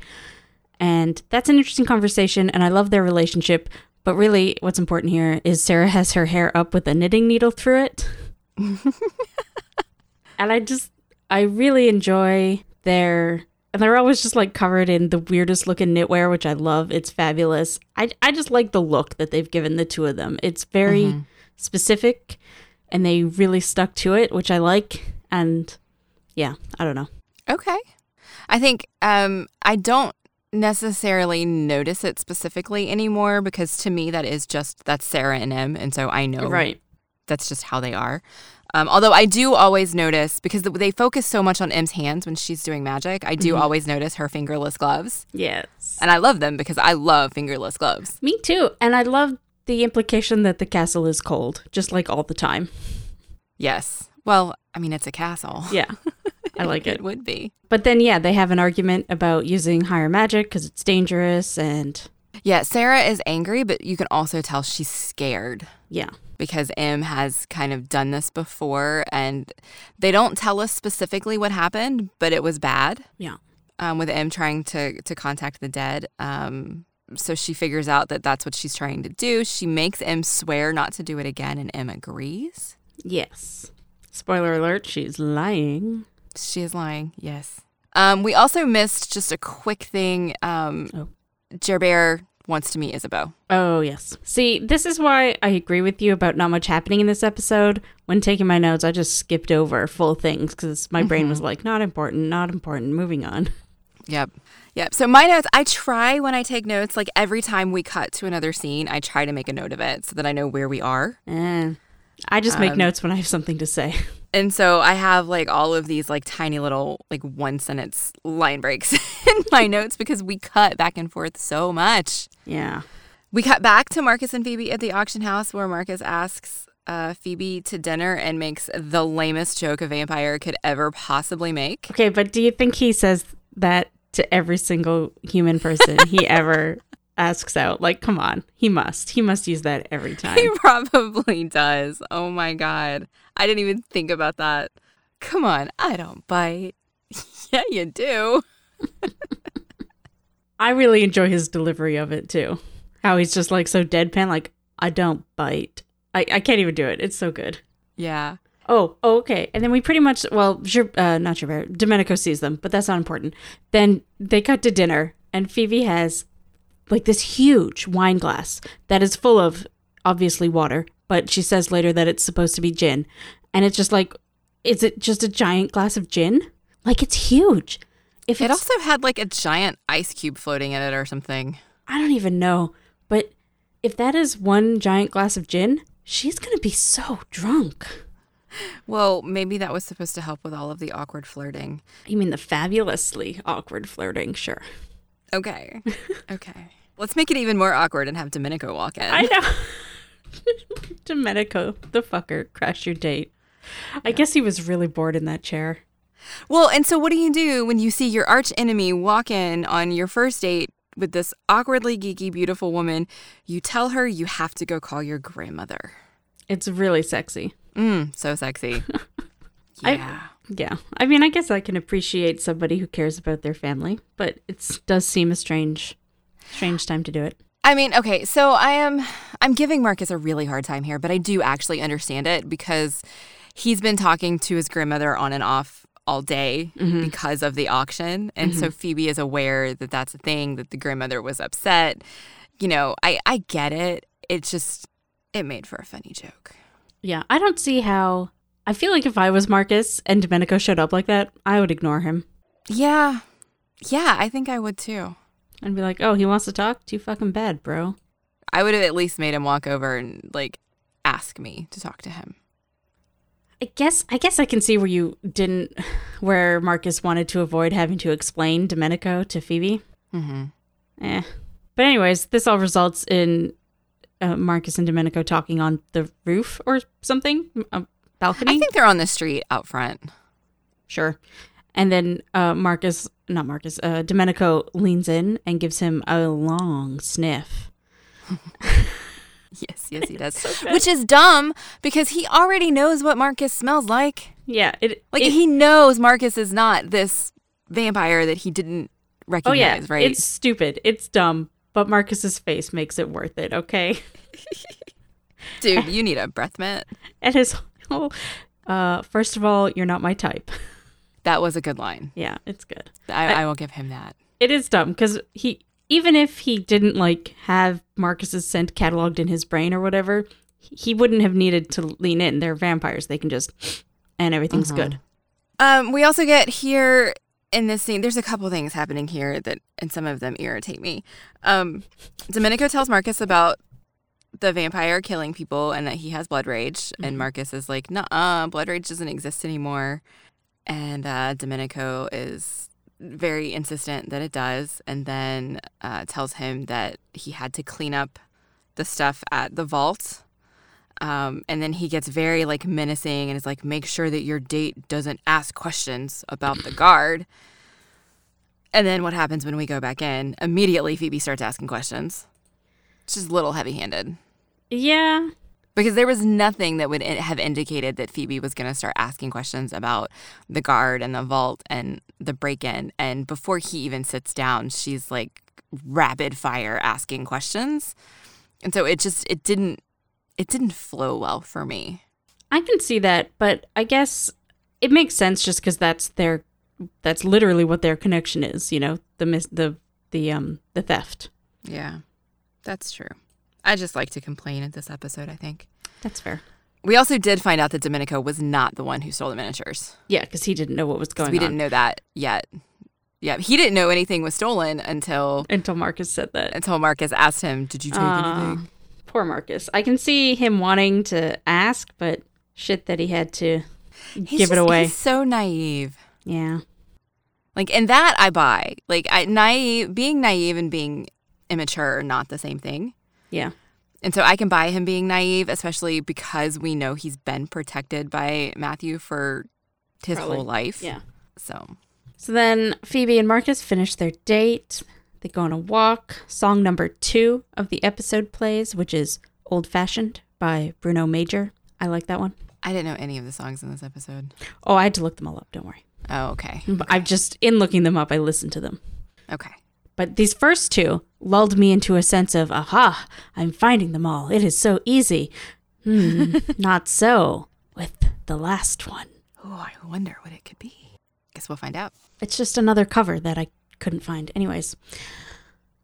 And that's an interesting conversation, and I love their relationship. But really, what's important here is Sarah has her hair up with a knitting needle through it. and I just, I really enjoy their, and they're always just like covered in the weirdest looking knitwear, which I love. It's fabulous. I, I just like the look that they've given the two of them. It's very specific, and they really stuck to it, which I like. And yeah, I don't know. Okay. I think um, I don't necessarily notice it specifically anymore because to me that is just that's Sarah and Em, and so I know Right. that's just how they are. Um, although I do always notice because they focus so much on Em's hands when she's doing magic, I do always notice her fingerless gloves, Yes. and I love them because I love fingerless gloves. Me too. And I love the implication that the castle is cold, just like all the time. Yes. Well, I mean it's a castle. Yeah. I like it. It would be. But then, yeah, they have an argument about using higher magic because it's dangerous. And Yeah, Sarah is angry, but you can also tell she's scared. yeah. Because Em has kind of done this before, and they don't tell us specifically what happened, but it was bad. Yeah. Um, with Em trying to to contact the dead. Um, so she figures out that that's what she's trying to do. She makes Em swear not to do it again, and Em agrees. Yes. Spoiler alert, she's lying. She is lying. Yes. Um, we also missed just a quick thing. Um, Oh. Gerbert wants to meet Isabeau. Oh, yes. See, this is why I agree with you about not much happening in this episode. When taking my notes, I just skipped over full things because my brain was like, not important, not important, moving on. Yep. Yep. So my notes, I try when I take notes, like every time we cut to another scene, I try to make a note of it so that I know where we are. Eh. I just make Um, notes when I have something to say. And so I have like all of these like tiny little like one sentence line breaks in my notes because we cut back and forth so much. Yeah. We cut back to Marcus and Phoebe at the auction house where Marcus asks uh, Phoebe to dinner and makes the lamest joke a vampire could ever possibly make. Okay, but do you think he says that to every single human person he ever asks out? Like, come on. He must. He must use that every time. He probably does. Oh my God. I didn't even think about that. Come on, I don't bite. yeah, you do. I really enjoy his delivery of it too. How he's just like so deadpan, like, I don't bite. I, I can't even do it. It's so good. Yeah. Oh, oh, okay. And then we pretty much, well, sure, uh, not sure, Domenico sees them, but that's not important. Then they cut to dinner, and Phoebe has like this huge wine glass that is full of obviously water, but she says later that it's supposed to be gin. And it's just like, is it just a giant glass of gin? Like it's huge. If It also had like a giant ice cube floating in it or something. I don't even know, but if that is one giant glass of gin, she's gonna be so drunk. Well, maybe that was supposed to help with all of the awkward flirting. You mean the fabulously awkward flirting? Sure. Okay. okay. Let's make it even more awkward and have Domenico walk in. I know. Domenico, the fucker, crashed your date. I guess he was really bored in that chair. Well, and so what do you do when you see your arch enemy walk in on your first date with this awkwardly geeky, beautiful woman? You tell her you have to go call your grandmother. It's really sexy. Mm, so sexy. I- yeah. Yeah. I mean, I guess I can appreciate somebody who cares about their family, but it does seem a strange, strange time to do it. I mean, okay, so I am I'm giving Marcus a really hard time here, but I do actually understand it because he's been talking to his grandmother on and off all day mm-hmm. because of the auction. And so mm-hmm. Phoebe is aware that that's a thing that the grandmother was upset. You know, I I get it. It just it made for a funny joke. Yeah. I don't see how. I feel like if I was Marcus and Domenico showed up like that, I would ignore him Yeah. Yeah, I think I would too. And be like, oh, he wants to talk? Too fucking bad, bro. I would have at least made him walk over and like ask me to talk to him. I guess I guess I can see where you didn't where Marcus wanted to avoid having to explain Domenico to Phoebe. Mm-hmm. Eh. But anyways, this all results in uh, Marcus and Domenico talking on the roof or something, a balcony. I think they're on the street out front. sure. And then uh, Marcus, not Marcus, uh, Domenico leans in and gives him a long sniff. Yes, yes, he does. Which is dumb because he already knows what Marcus smells like. Yeah, it Like it- he knows Marcus is not this vampire that he didn't oh recognize, yeah, right? it's stupid, it's dumb, but Marcus's face makes it worth it. Okay. Dude, you need a breath mint. And his whole, uh, first of all, you're not my type. That was a good line. Yeah, it's good. I, I will give him that. It is dumb because he, even if he didn't like have Marcus's scent cataloged in his brain or whatever, he wouldn't have needed to lean in. They're vampires; they can just, and everything's good. Um, we also get here in this scene. There's a couple things happening here that, and some of them irritate me. Um, Domenico tells Marcus about the vampire killing people and that he has blood rage, and Marcus is like, "Nah, blood rage doesn't exist anymore." And uh, Domenico is very insistent that it does, and then uh, tells him that he had to clean up the stuff at the vault. Um, and then he gets very like menacing and is like, make sure that your date doesn't ask questions about the guard. And then what happens when we go back in? Immediately, Phoebe starts asking questions. Just a little heavy handed Yeah, because there was nothing that would have indicated that Phoebe was going to start asking questions about the guard and the vault and the break in. And before he even sits down, she's like rapid fire asking questions. And so it just, it didn't, it didn't flow well for me. I can see that, but I guess it makes sense just because that's their, that's literally what their connection is. You know, the mis- the the um the theft. Yeah, that's true. I just like to complain at this episode, I think. That's fair. We also did find out that Domenico was not the one who stole the miniatures. Yeah, because he didn't know what was going we on didn't know that yet. Yeah, he didn't know anything was stolen until until Marcus said that. until Marcus asked him, "Did you take Aw, anything?" poor Marcus. I can see him wanting to ask, but shit that he had to He's give it away. He's so naive. Yeah. Like, and that I buy. Like, I naive, being naive and being immature are not the same thing. Yeah. And so I can buy him being naive, especially because we know he's been protected by Matthew for his Probably. whole life. Yeah. So So then Phoebe and Marcus finish their date. They go on a walk. Song number two of the episode plays, which is Old Fashioned by Bruno Major. I like that one. I didn't know any of the songs in this episode. Oh, I had to look them all up. Don't worry. Oh, okay. But I've just, in looking them up, I listened to them. Okay. But these first two lulled me into a sense of, aha, I'm finding them all. It is so easy. Hmm, not so with the last one. Oh, I wonder what it could be. Guess we'll find out. It's just another cover that I couldn't find. Anyways.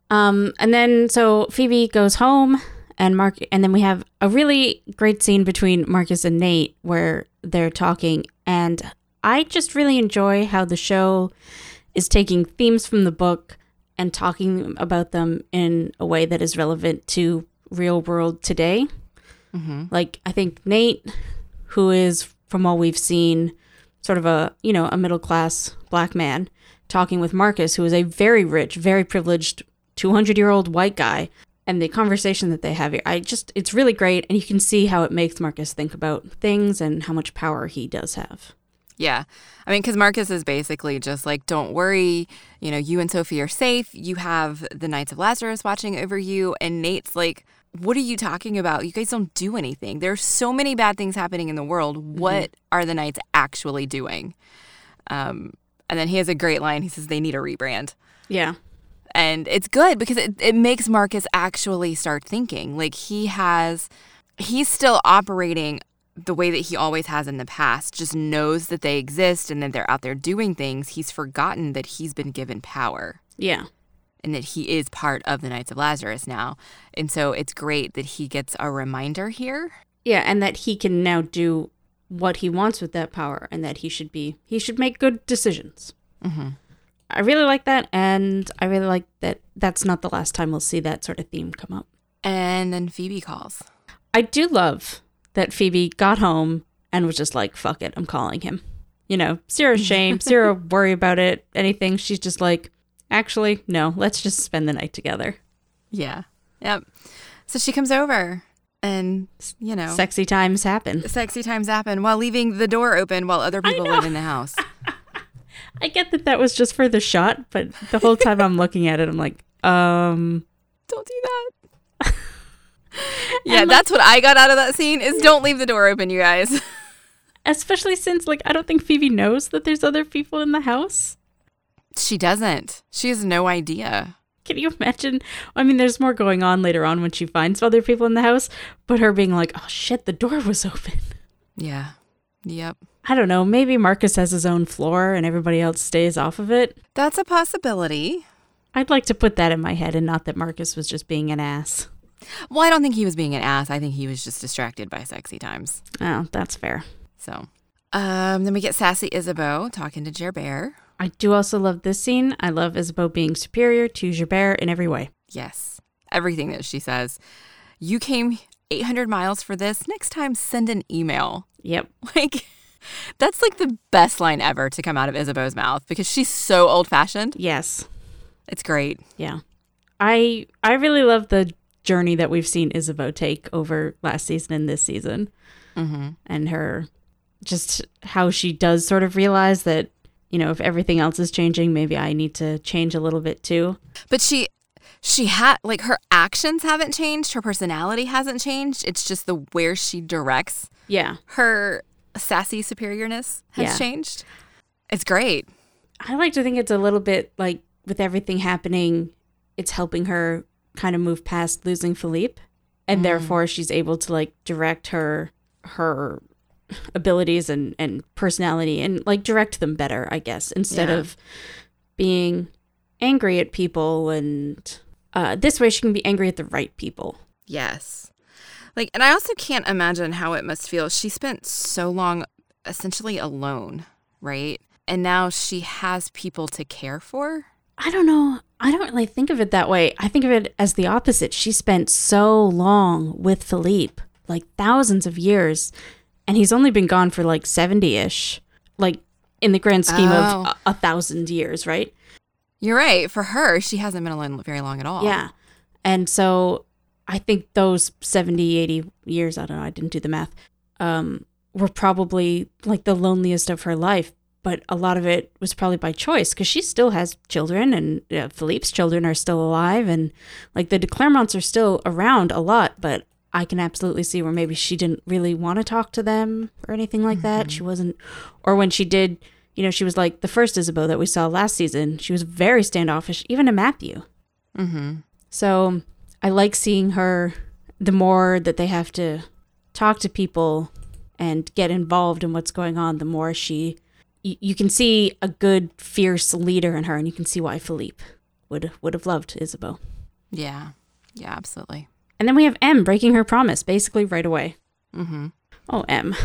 Um, and then so Phoebe goes home and Mark and then we have a really great scene between Marcus and Nate where they're talking and I just really enjoy how the show is taking themes from the book and talking about them in a way that is relevant to real world today. Mm-hmm. Like I think Nate, who is from all we've seen, sort of a you know a middle class black man, talking with Marcus, who is a very rich, very privileged, two hundred year old white guy, and the conversation that they have here. I just it's really great and you can see how it makes Marcus think about things and how much power he does have. Yeah. I mean, because Marcus is basically just like, don't worry, you know, you and Sophie are safe. You have the Knights of Lazarus watching over you. And Nate's like, what are you talking about? You guys don't do anything. There's so many bad things happening in the world. What are the Knights actually doing? Um, and then he has a great line. He says, they need a rebrand. Yeah. And it's good because it, it makes Marcus actually start thinking. Like he has, he's still operating the way that he always has in the past, just knows that they exist and that they're out there doing things. He's forgotten that he's been given power Yeah. and that he is part of the Knights of Lazarus now. And so it's great that he gets a reminder here. Yeah, and that he can now do what he wants with that power and that he should be he should make good decisions. Mm-hmm. I really like that and I really like that that's not the last time we'll see that sort of theme come up. And then Phoebe calls. I do love that Phoebe got home and was just like, fuck it, I'm calling him. You know, zero shame, zero worry about it, anything. She's just like, actually, no, let's just spend the night together. Yeah. Yep. So she comes over and, you know, Sexy times happen. sexy times happen while leaving the door open while other people live in the house. I get that that was just for the shot, but the whole time I'm looking at it, I'm like, um, don't do that. yeah, that's what I got out of that scene is don't leave the door open, you guys. especially since, like, I don't think Phoebe knows that there's other people in the house. She doesn't. She has no idea. Can you imagine? I mean, there's more going on later on when she finds other people in the house, but her being like, oh shit, the door was open. Yeah. Yep. I don't know. Maybe Marcus has his own floor and everybody else stays off of it. That's a possibility. I'd like to put that in my head and not that Marcus was just being an ass. Well, I don't think he was being an ass. I think he was just distracted by sexy times. Oh, that's fair. So, um, then we get sassy Isabeau talking to Gerbert. I do also love this scene. I love Isabeau being superior to Gerbert in every way. Yes. Everything that she says. You came 800 miles for this. Next time, send an email. Yep. Like, that's like the best line ever to come out of Isabeau's mouth because she's so old fashioned. Yes. It's great. Yeah. I I really love the journey that we've seen Isabeau take over last season and this season. Mm-hmm. and her just how she does sort of realize that you know if everything else is changing maybe i need to change a little bit too But she, she had like her actions haven't changed. Her personality hasn't changed. It's just the where she directs yeah her sassy superiorness has Yeah. changed. It's great. i like to think it's a little bit like with everything happening it's helping her kind of move past losing philippe and therefore she's able to like direct her her abilities and and personality and like direct them better i guess instead Yeah. of being angry at people and uh, this way she can be angry at the right people Yes. Like, and I also can't imagine how it must feel. She spent so long essentially alone, right? And now she has people to care for. I don't know. I don't really think of it that way. I think of it as the opposite. She spent so long with Philippe, like thousands of years, and he's only been gone for like 70 ish, like in the grand scheme Oh. of a, a thousand years, right? You're right. For her, she hasn't been alone very long at all. Yeah. And so I think those 70, 80 years, I don't know, I didn't do the math, um, were probably like the loneliest of her life. But a lot of it was probably by choice because she still has children and uh, Philippe's children are still alive. And like the de Clermonts are still around a lot, but I can absolutely see where maybe she didn't really want to talk to them or anything like that. She wasn't, or when she did, you know, she was like the first Isabeau that we saw last season. She was very standoffish, even to Matthew. Mm-hmm. So I like seeing her the more that they have to talk to people and get involved in what's going on, the more she you, you can see a good fierce leader in her and you can see why Philippe would would have loved Isabeau. Yeah. Yeah, absolutely. And then we have Em breaking her promise basically right away. Mm-hmm. Oh, Em.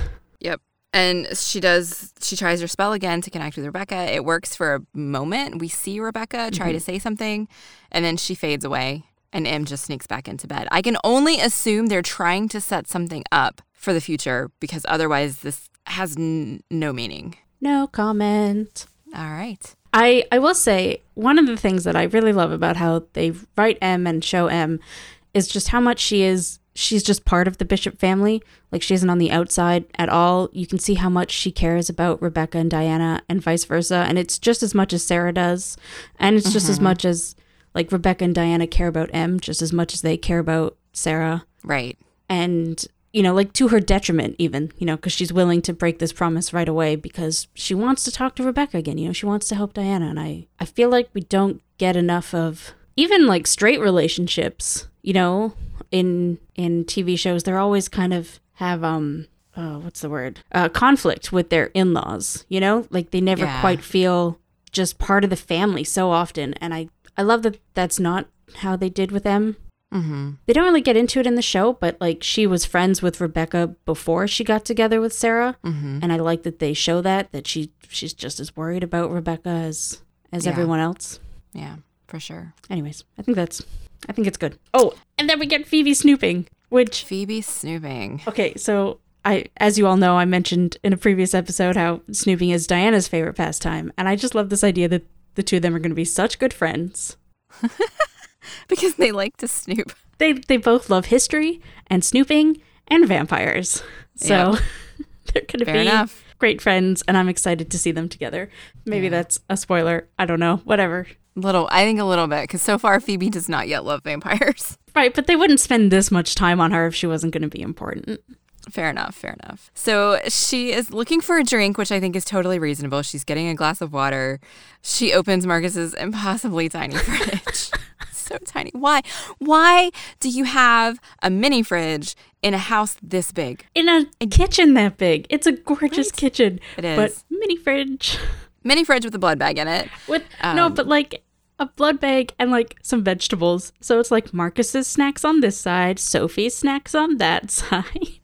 Yep. And she does, she tries her spell again to connect with Rebecca. It works for a moment. We see Rebecca try to say something, and then she fades away, and Em just sneaks back into bed. I can only assume they're trying to set something up for the future because otherwise this has n- no meaning. No comment. All right. I, I will say one of the things that I really love about how they write Em and show Em is just how much she is she's just part of the Bishop family. Like she isn't on the outside at all. You can see how much she cares about Rebecca and Diana and vice versa. And it's just as much as Sarah does. And it's just as mm-hmm. much as like Rebecca and Diana care about Em just as much as they care about Sarah. Right. And you know, like to her detriment, even, you know, because she's willing to break this promise right away because she wants to talk to Rebecca again. You know, she wants to help Diana. And I, I feel like we don't get enough of even like straight relationships, you know, in in TV shows, they're always kind of have um uh, what's the word uh, conflict with their in-laws. You know, like they never Yeah. quite feel just part of the family so often. And I I love that that's not how they did with them. Mm-hmm. They don't really get into it in the show, but like she was friends with Rebecca before she got together with Sarah, Mm-hmm. and I like that they show that that she she's just as worried about Rebecca as as Yeah. everyone else. Yeah, for sure. Anyways, I think that's I think it's good. Oh, and then we get Phoebe snooping, which Phoebe snooping. okay, so I as you all know, I mentioned in a previous episode how snooping is Diana's favorite pastime, and I just love this idea that the two of them are going to be such good friends. Because they like to snoop. They they both love history and snooping and vampires. So Yep. they're going to be enough. great friends and I'm excited to see them together. Maybe Yeah. that's a spoiler. I don't know. Whatever. Little, I think a little bit, because so far Phoebe does not yet love vampires. Right, but they wouldn't spend this much time on her if she wasn't going to be important. Fair enough, fair enough. So she is looking for a drink, which I think is totally reasonable. She's getting a glass of water. She opens Marcus's impossibly tiny fridge. so tiny. Why? Why do you have a mini fridge in a house this big? In a kitchen that big. It's a gorgeous Right. kitchen. It is. But mini fridge. Mini fridge with a blood bag in it. With no, Um, but like a blood bag and like some vegetables. So it's like Marcus's snacks on this side, Sophie's snacks on that side.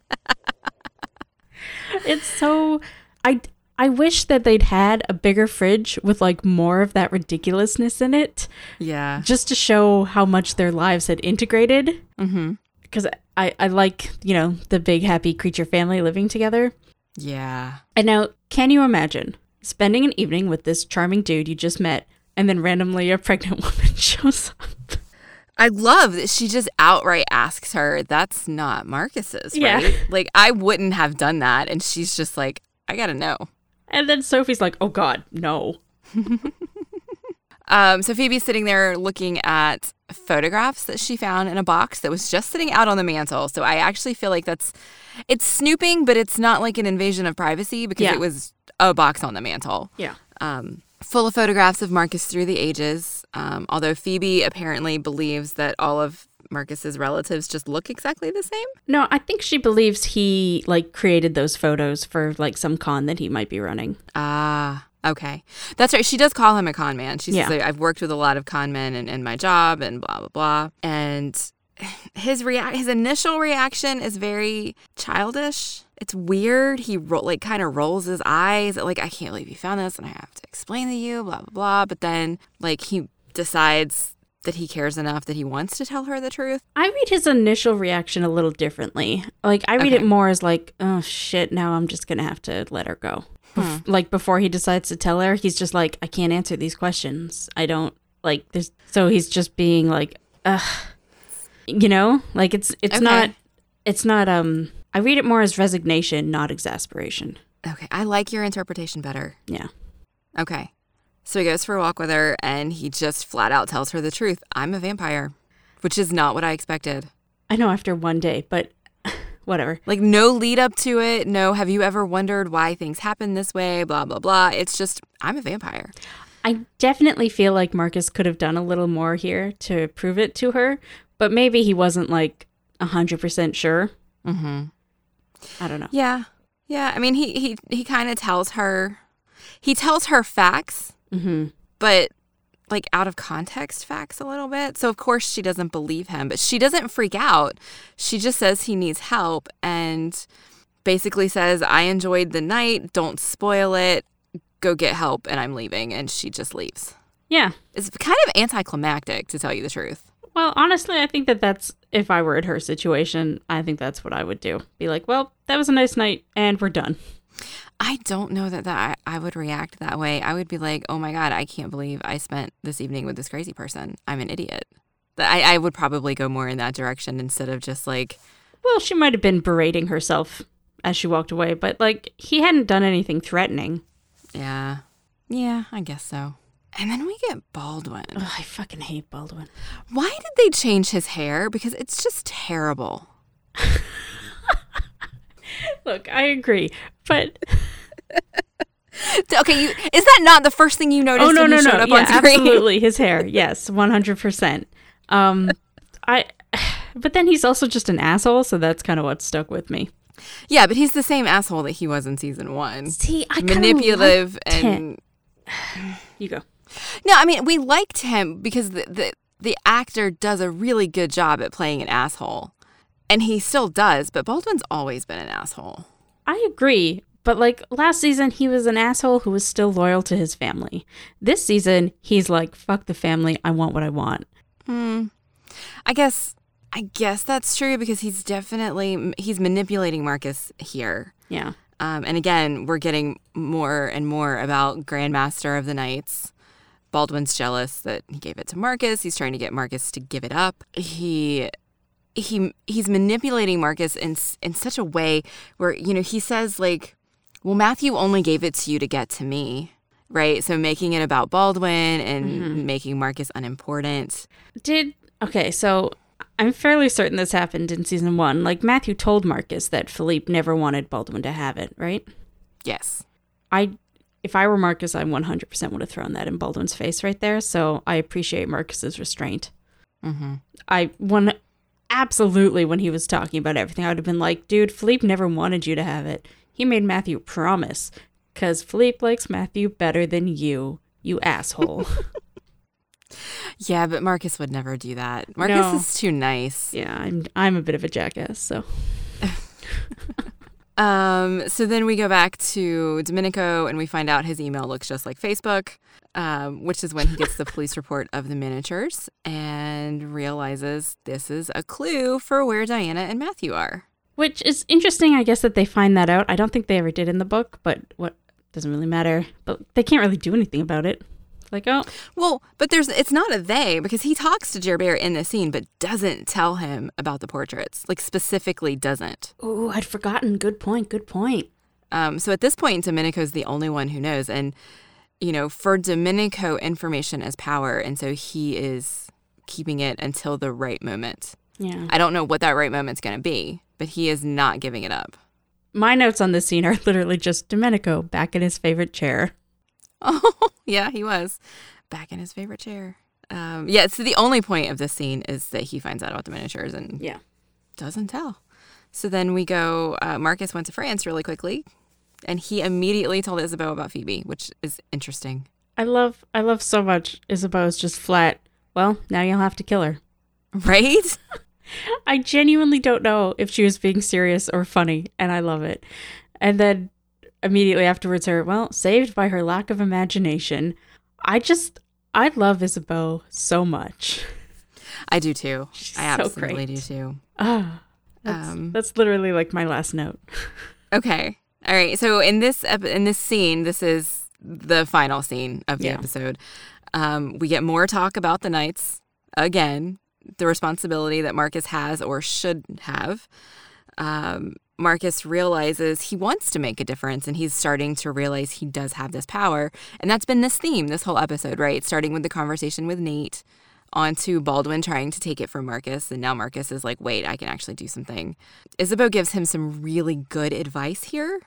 It's so I I wish that they'd had a bigger fridge with like more of that ridiculousness in it, Yeah. just to show how much their lives had integrated. Mm-hmm. Because I I like you know the big happy creature family living together. Yeah. And now, can you imagine spending an evening with this charming dude you just met, and then randomly a pregnant woman shows up? I love that she just outright asks her, that's not Marcus's, Yeah. right? Like, I wouldn't have done that. And she's just like, I gotta know. And then Sophie's like, "Oh God, no." Um, so Phoebe's sitting there looking at photographs that she found in a box that was just sitting out on the mantle. So I actually feel like that's it's snooping, but it's not like an invasion of privacy because Yeah. it was a box on the mantle. Yeah. Um, full of photographs of Marcus through the ages. Um, although Phoebe apparently believes that all of Marcus's relatives just look exactly the same. No, I think she believes he like created those photos for like some con that he might be running. Ah, okay. That's right. She does call him a con man. She Yeah. says, I've worked with a lot of con men in, in my job and blah, blah, blah. And his rea- his initial reaction is very childish. It's weird. He ro- like kind of rolls his eyes like, I can't believe you found this and I have to explain to you, blah, blah, blah. But then like he decides that he cares enough that he wants to tell her the truth. I read his initial reaction a little differently. Like I read Okay. it more as like, "Oh shit, now I'm just going to have to let her go." Hmm. Bef- like before he decides to tell her, he's just like, "I can't answer these questions. I don't like there's so he's just being like, ugh. You know? Like it's it's Okay. not it's not um I read it more as resignation, not exasperation. Okay. I like your interpretation better. Yeah. Okay. So he goes for a walk with her and he just flat out tells her the truth. I'm a vampire, which is not what I expected. I know after one day, but whatever. Like, no lead up to it. No, have you ever wondered why things happen this way? Blah, blah, blah. It's just, I'm a vampire. I definitely feel like Marcus could have done a little more here to prove it to her, but maybe he wasn't like 100% sure. Mm hmm. I don't know. Yeah. Yeah. I mean, he, he, he kind of tells her, he tells her facts, hmm but like out of context facts a little bit. So, of course, she doesn't believe him, but she doesn't freak out. She just says he needs help and basically says, I enjoyed the night. Don't spoil it. Go get help. And I'm leaving. And she just leaves. Yeah. It's kind of anticlimactic, to tell you the truth. Well, honestly, I think that that's if I were in her situation, I think that's what I would do. Be like, well, that was a nice night and we're done. I don't know that, that I, would react that way. I would be like, oh my God, I can't believe I spent this evening with this crazy person. I'm an idiot. I, I would probably go more in that direction instead of just like, Well, she might have been berating herself as she walked away, but like he hadn't done anything threatening. yeah, yeah, I guess so. And then we get Baldwin. Ugh, I fucking hate Baldwin. Why did they change his hair? Because it's just terrible. Look, I agree, but Okay, you, is that not the first thing you noticed oh no when no he showed no up yeah on screen? absolutely his hair yes one hundred percent um I but then he's also just an asshole so that's kind of what stuck with me Yeah, but he's the same asshole that he was in season one. see I Manipulative and him. you go no, I mean we liked him because the, the the actor does a really good job at playing an asshole, and he still does. But Baldwin's always been an asshole. I agree but like last season he was an asshole who was still loyal to his family this season he's like fuck the family I want what I want Hmm. I guess I guess that's true because he's definitely he's manipulating Marcus here. yeah Um, and again, we're getting more and more about Grandmaster of the Knights. Baldwin's jealous that he gave it to Marcus. He's trying to get Marcus to give it up. He he he's manipulating Marcus in in such a way where you know he says like, "Well, Matthew only gave it to you to get to me." Right? So making it about Baldwin and mm-hmm. making Marcus unimportant. Did okay, so I'm fairly certain this happened in season one. Like Matthew told Marcus that Philippe never wanted Baldwin to have it, right? Yes. I, if I were Marcus, I 100% would have thrown that in Baldwin's face right there. So I appreciate Marcus's restraint. Mm-hmm. I one absolutely when he was talking about everything, I would have been like, dude, Philippe never wanted you to have it. He made Matthew promise because Philippe likes Matthew better than you, you asshole. Yeah, but Marcus would never do that. Marcus No. is too nice. yeah, I'm I'm a bit of a jackass. So Um, so then we go back to Domenico and we find out his email looks just like Facebook, um, which is when he gets the police report of the miniatures and realizes this is a clue for where Diana and Matthew are. Which is interesting, I guess, that they find that out. I don't think they ever did in the book, but what doesn't really matter. But they can't really do anything about it. It's like, oh, Well, but there's it's not a they because he talks to Gerbert in the scene but doesn't tell him about the portraits. Like specifically doesn't. oh, I'd forgotten. Good point. Good point. Um, so at this point, Domenico's the only one who knows. And, you know, for Domenico, information is power. And so he is keeping it until the right moment. Yeah. I don't know what that right moment's going to be, but he is not giving it up. My notes on this scene are literally just Domenico back in his favorite chair. Oh, yeah, he was back in his favorite chair. Um, yeah, so the only point of this scene is that he finds out about the miniatures and Yeah. doesn't tell. So then we go, uh, Marcus went to France really quickly, and he immediately told Isabeau about Phoebe, which is interesting. I love I love so much Isabeau's just flat. Well, now you'll have to kill her. Right? I genuinely don't know if she was being serious or funny, and I love it. And then immediately afterwards, her, well, saved by her lack of imagination. I just, I love Isabeau so much. I do too. She's I so absolutely great. do too. Ah, that's, Um, that's literally like my last note. Okay. All right. So in this ep- in this scene, this is the final scene of the Yeah. episode. Um, we get more talk about the knights again, the responsibility that Marcus has or should have. Um, Marcus realizes he wants to make a difference, and he's starting to realize he does have this power. And that's been this theme this whole episode, right? Starting with the conversation with Nate, on to Baldwin trying to take it from Marcus, and now Marcus is like, "Wait, I can actually do something." Isabeau gives him some really good advice here.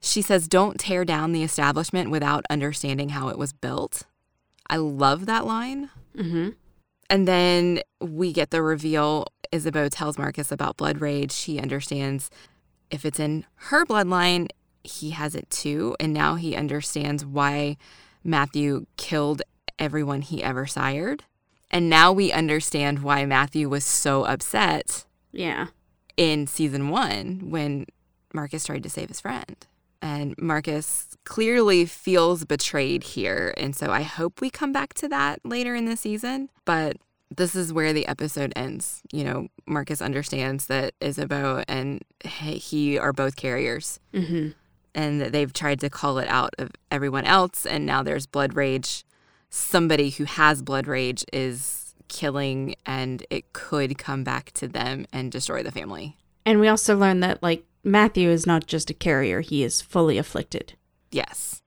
She says, Don't tear down the establishment without understanding how it was built. I love that line. Mm-hmm. And then we get the reveal. Isabeau tells Marcus about blood rage. She understands if it's in her bloodline, he has it too. And now he understands why Matthew killed everyone he ever sired. And now we understand why Matthew was so upset Yeah. in season one when Marcus tried to save his friend. And Marcus clearly feels betrayed here. And so I hope we come back to that later in the season. But this is where the episode ends. You know, Marcus understands that Isabeau and he are both carriers Mm-hmm. and that they've tried to call it out of everyone else. And now there's blood rage. Somebody who has blood rage is killing and it could come back to them and destroy the family. And we also learned that like Matthew is not just a carrier, he is fully afflicted. Yes.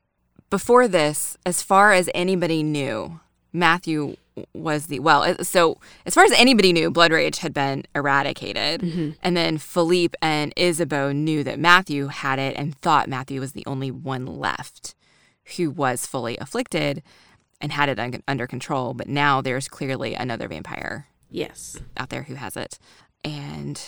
Before this, as far as anybody knew, Matthew was the well so as far as anybody knew blood rage had been eradicated Mm-hmm. and then philippe and isabeau knew that matthew had it and thought matthew was the only one left who was fully afflicted and had it un- under control but now there's clearly another vampire Yes. out there who has it and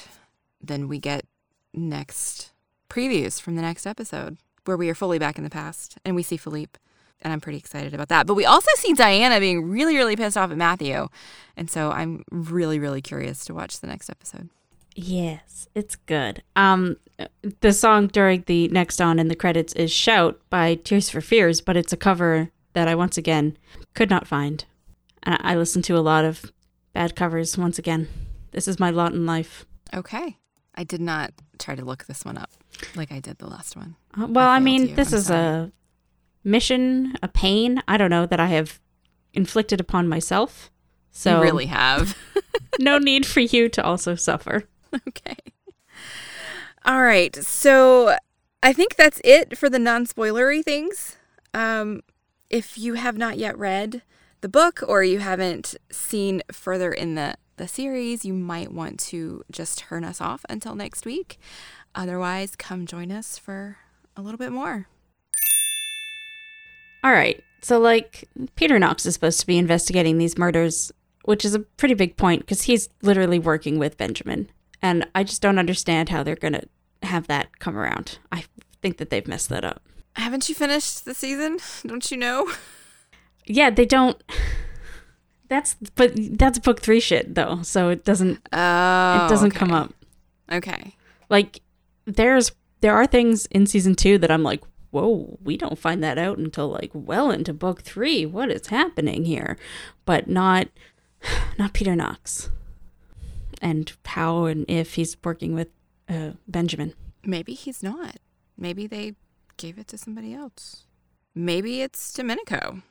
then we get next previews from the next episode where we are fully back in the past and we see philippe and I'm pretty excited about that. But we also see Diana being really, really pissed off at Matthew. And so I'm really, really curious to watch the next episode. Yes, it's good. Um, the song during the next on in the credits is "Shout" by Tears for Fears, but it's a cover that I once again could not find. And I listened to a lot of bad covers once again. This is my lot in life. Okay. I did not try to look this one up like I did the last one. Uh, well, I, failed mean, you. this I'm is sorry. a mission, a pain. I don't know that I have inflicted upon myself. So you really have. no need for you to also suffer. okay. All right. So I think that's it for the non spoilery things. Um, if you have not yet read the book or you haven't seen further in the, the series, you might want to just turn us off until next week. Otherwise, come join us for a little bit more. All right. So, like, Peter Knox is supposed to be investigating these murders, which is a pretty big point because he's literally working with Benjamin. And I just don't understand how they're going to have that come around. I think that they've messed that up. Haven't you finished the season? Don't you know? Yeah, they don't. That's but that's book three shit though, so it doesn't Oh, it doesn't okay. come up. Okay. Like there's there are things in season two that I'm like, whoa, we don't find that out until like well into book three. What is happening here? But not not Peter Knox. And how and if he's working with uh, Benjamin. Maybe he's not. Maybe they gave it to somebody else. Maybe it's Domenico.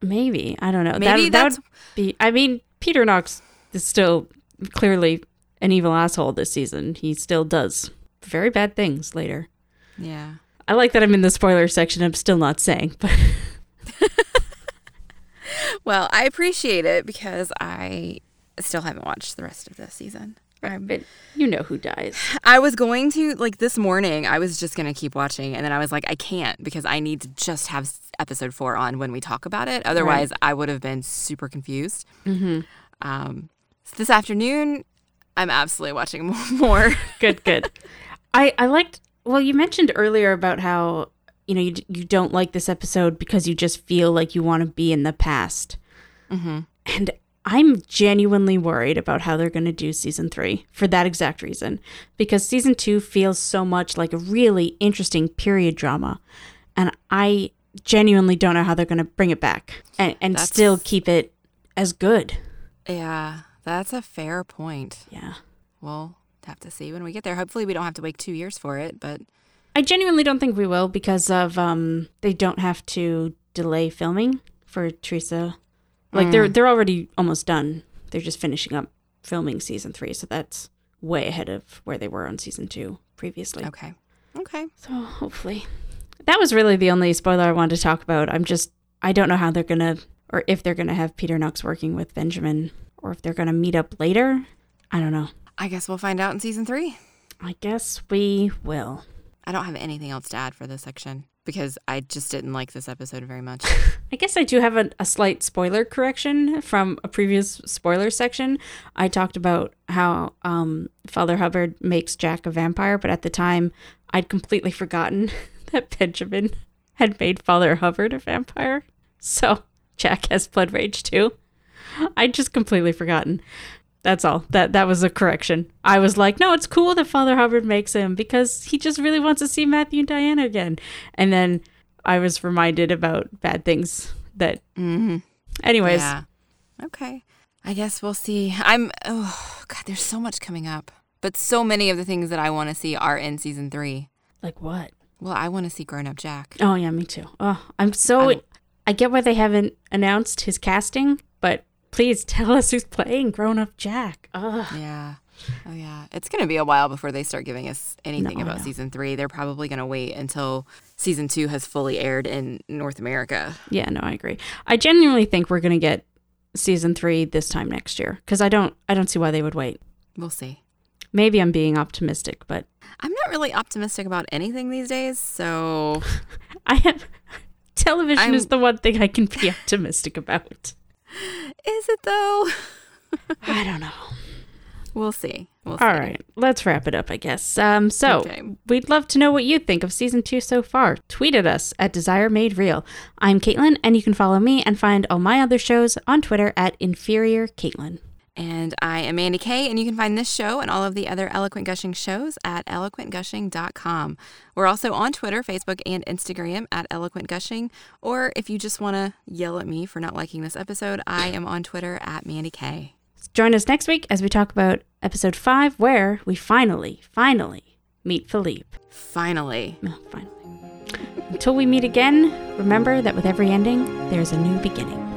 Maybe I don't know. Maybe that, that that's would be. I mean, Peter Knox is still clearly an evil asshole this season. He still does very bad things later. yeah. I like that I'm in the spoiler section. I'm still not saying, but Well, I appreciate it because I still haven't watched the rest of the season. I'm- but you know who dies. I was going to like this morning. I was just gonna keep watching, and then I was like, I can't because I need to just have episode four on when we talk about it. Otherwise, I would have been super confused. Mm-hmm. Um, so this afternoon, I'm absolutely watching more. Good, good. I I liked. Well, you mentioned earlier about how you know you you don't like this episode because you just feel like you want to be in the past, mm-hmm. and I'm genuinely worried about how they're going to do season three for that exact reason. Because season two feels so much like a really interesting period drama. And I genuinely don't know how they're going to bring it back and, and That's- still keep it as good. Yeah, that's a fair point. Yeah. We'll have to see when we get there. Hopefully, we don't have to wait two years for it, but I genuinely don't think we will because of um they don't have to delay filming for Teresa. Like they're they're already almost done. They're just finishing up filming season three, so that's way ahead of where they were on season two previously. okay. Okay. So hopefully, that was really the only spoiler I wanted to talk about. I'm just I don't know how they're gonna or if they're gonna have Peter Knox working with Benjamin or if they're gonna meet up later. I don't know. I guess we'll find out in season three. I guess we will. I don't have anything else to add for this section because I just didn't like this episode very much. I guess I do have a, a slight spoiler correction from a previous spoiler section. I talked about how um, Father Hubbard makes Jack a vampire, but at the time I'd completely forgotten that Benjamin had made Father Hubbard a vampire. So Jack has blood rage too. I'd just completely forgotten. That's all. That that was a correction. I was like, no, it's cool that Father Hubbard makes him because he just really wants to see Matthew and Diana again. And then I was reminded about bad things that mm-hmm. anyways. Yeah. Okay. I guess we'll see. I'm. Oh God, there's so much coming up, but so many of the things that I want to see are in season three. Like what? Well, I want to see Grown Up Jack. Oh yeah, me too. Oh, I'm so I'm- I get why they haven't announced his casting, but Please tell us who's playing grown up Jack. Ugh. Yeah. Oh yeah. It's going to be a while before they start giving us anything No, about know. season 3. They're probably going to wait until season 2 has fully aired in North America. Yeah, no, I agree. I genuinely think we're gonna get season three this time next year because I don't, I don't see why they would wait. We'll see. Maybe I'm being optimistic, but I'm not really optimistic about anything these days, so I have television I'm- is the one thing I can be optimistic about. Is it though? I don't know. We'll see. We'll see. All right, let's wrap it up, I guess. Um, so Okay. we'd love to know what you think of season two so far. Tweet at us at Desire Made Real. I'm Caitlin, and you can follow me and find all my other shows on Twitter at Inferior Caitlin. And I am Mandy Kay, and you can find this show and all of the other Eloquent Gushing shows at eloquentgushing.com. We're also on Twitter, Facebook, and Instagram at Eloquent Gushing. Or if you just want to yell at me for not liking this episode, I am on Twitter at Mandy Kay. Join us next week as we talk about episode five, where we finally, finally meet Philippe. Finally. Oh, finally. Until we meet again, remember that with every ending, there's a new beginning.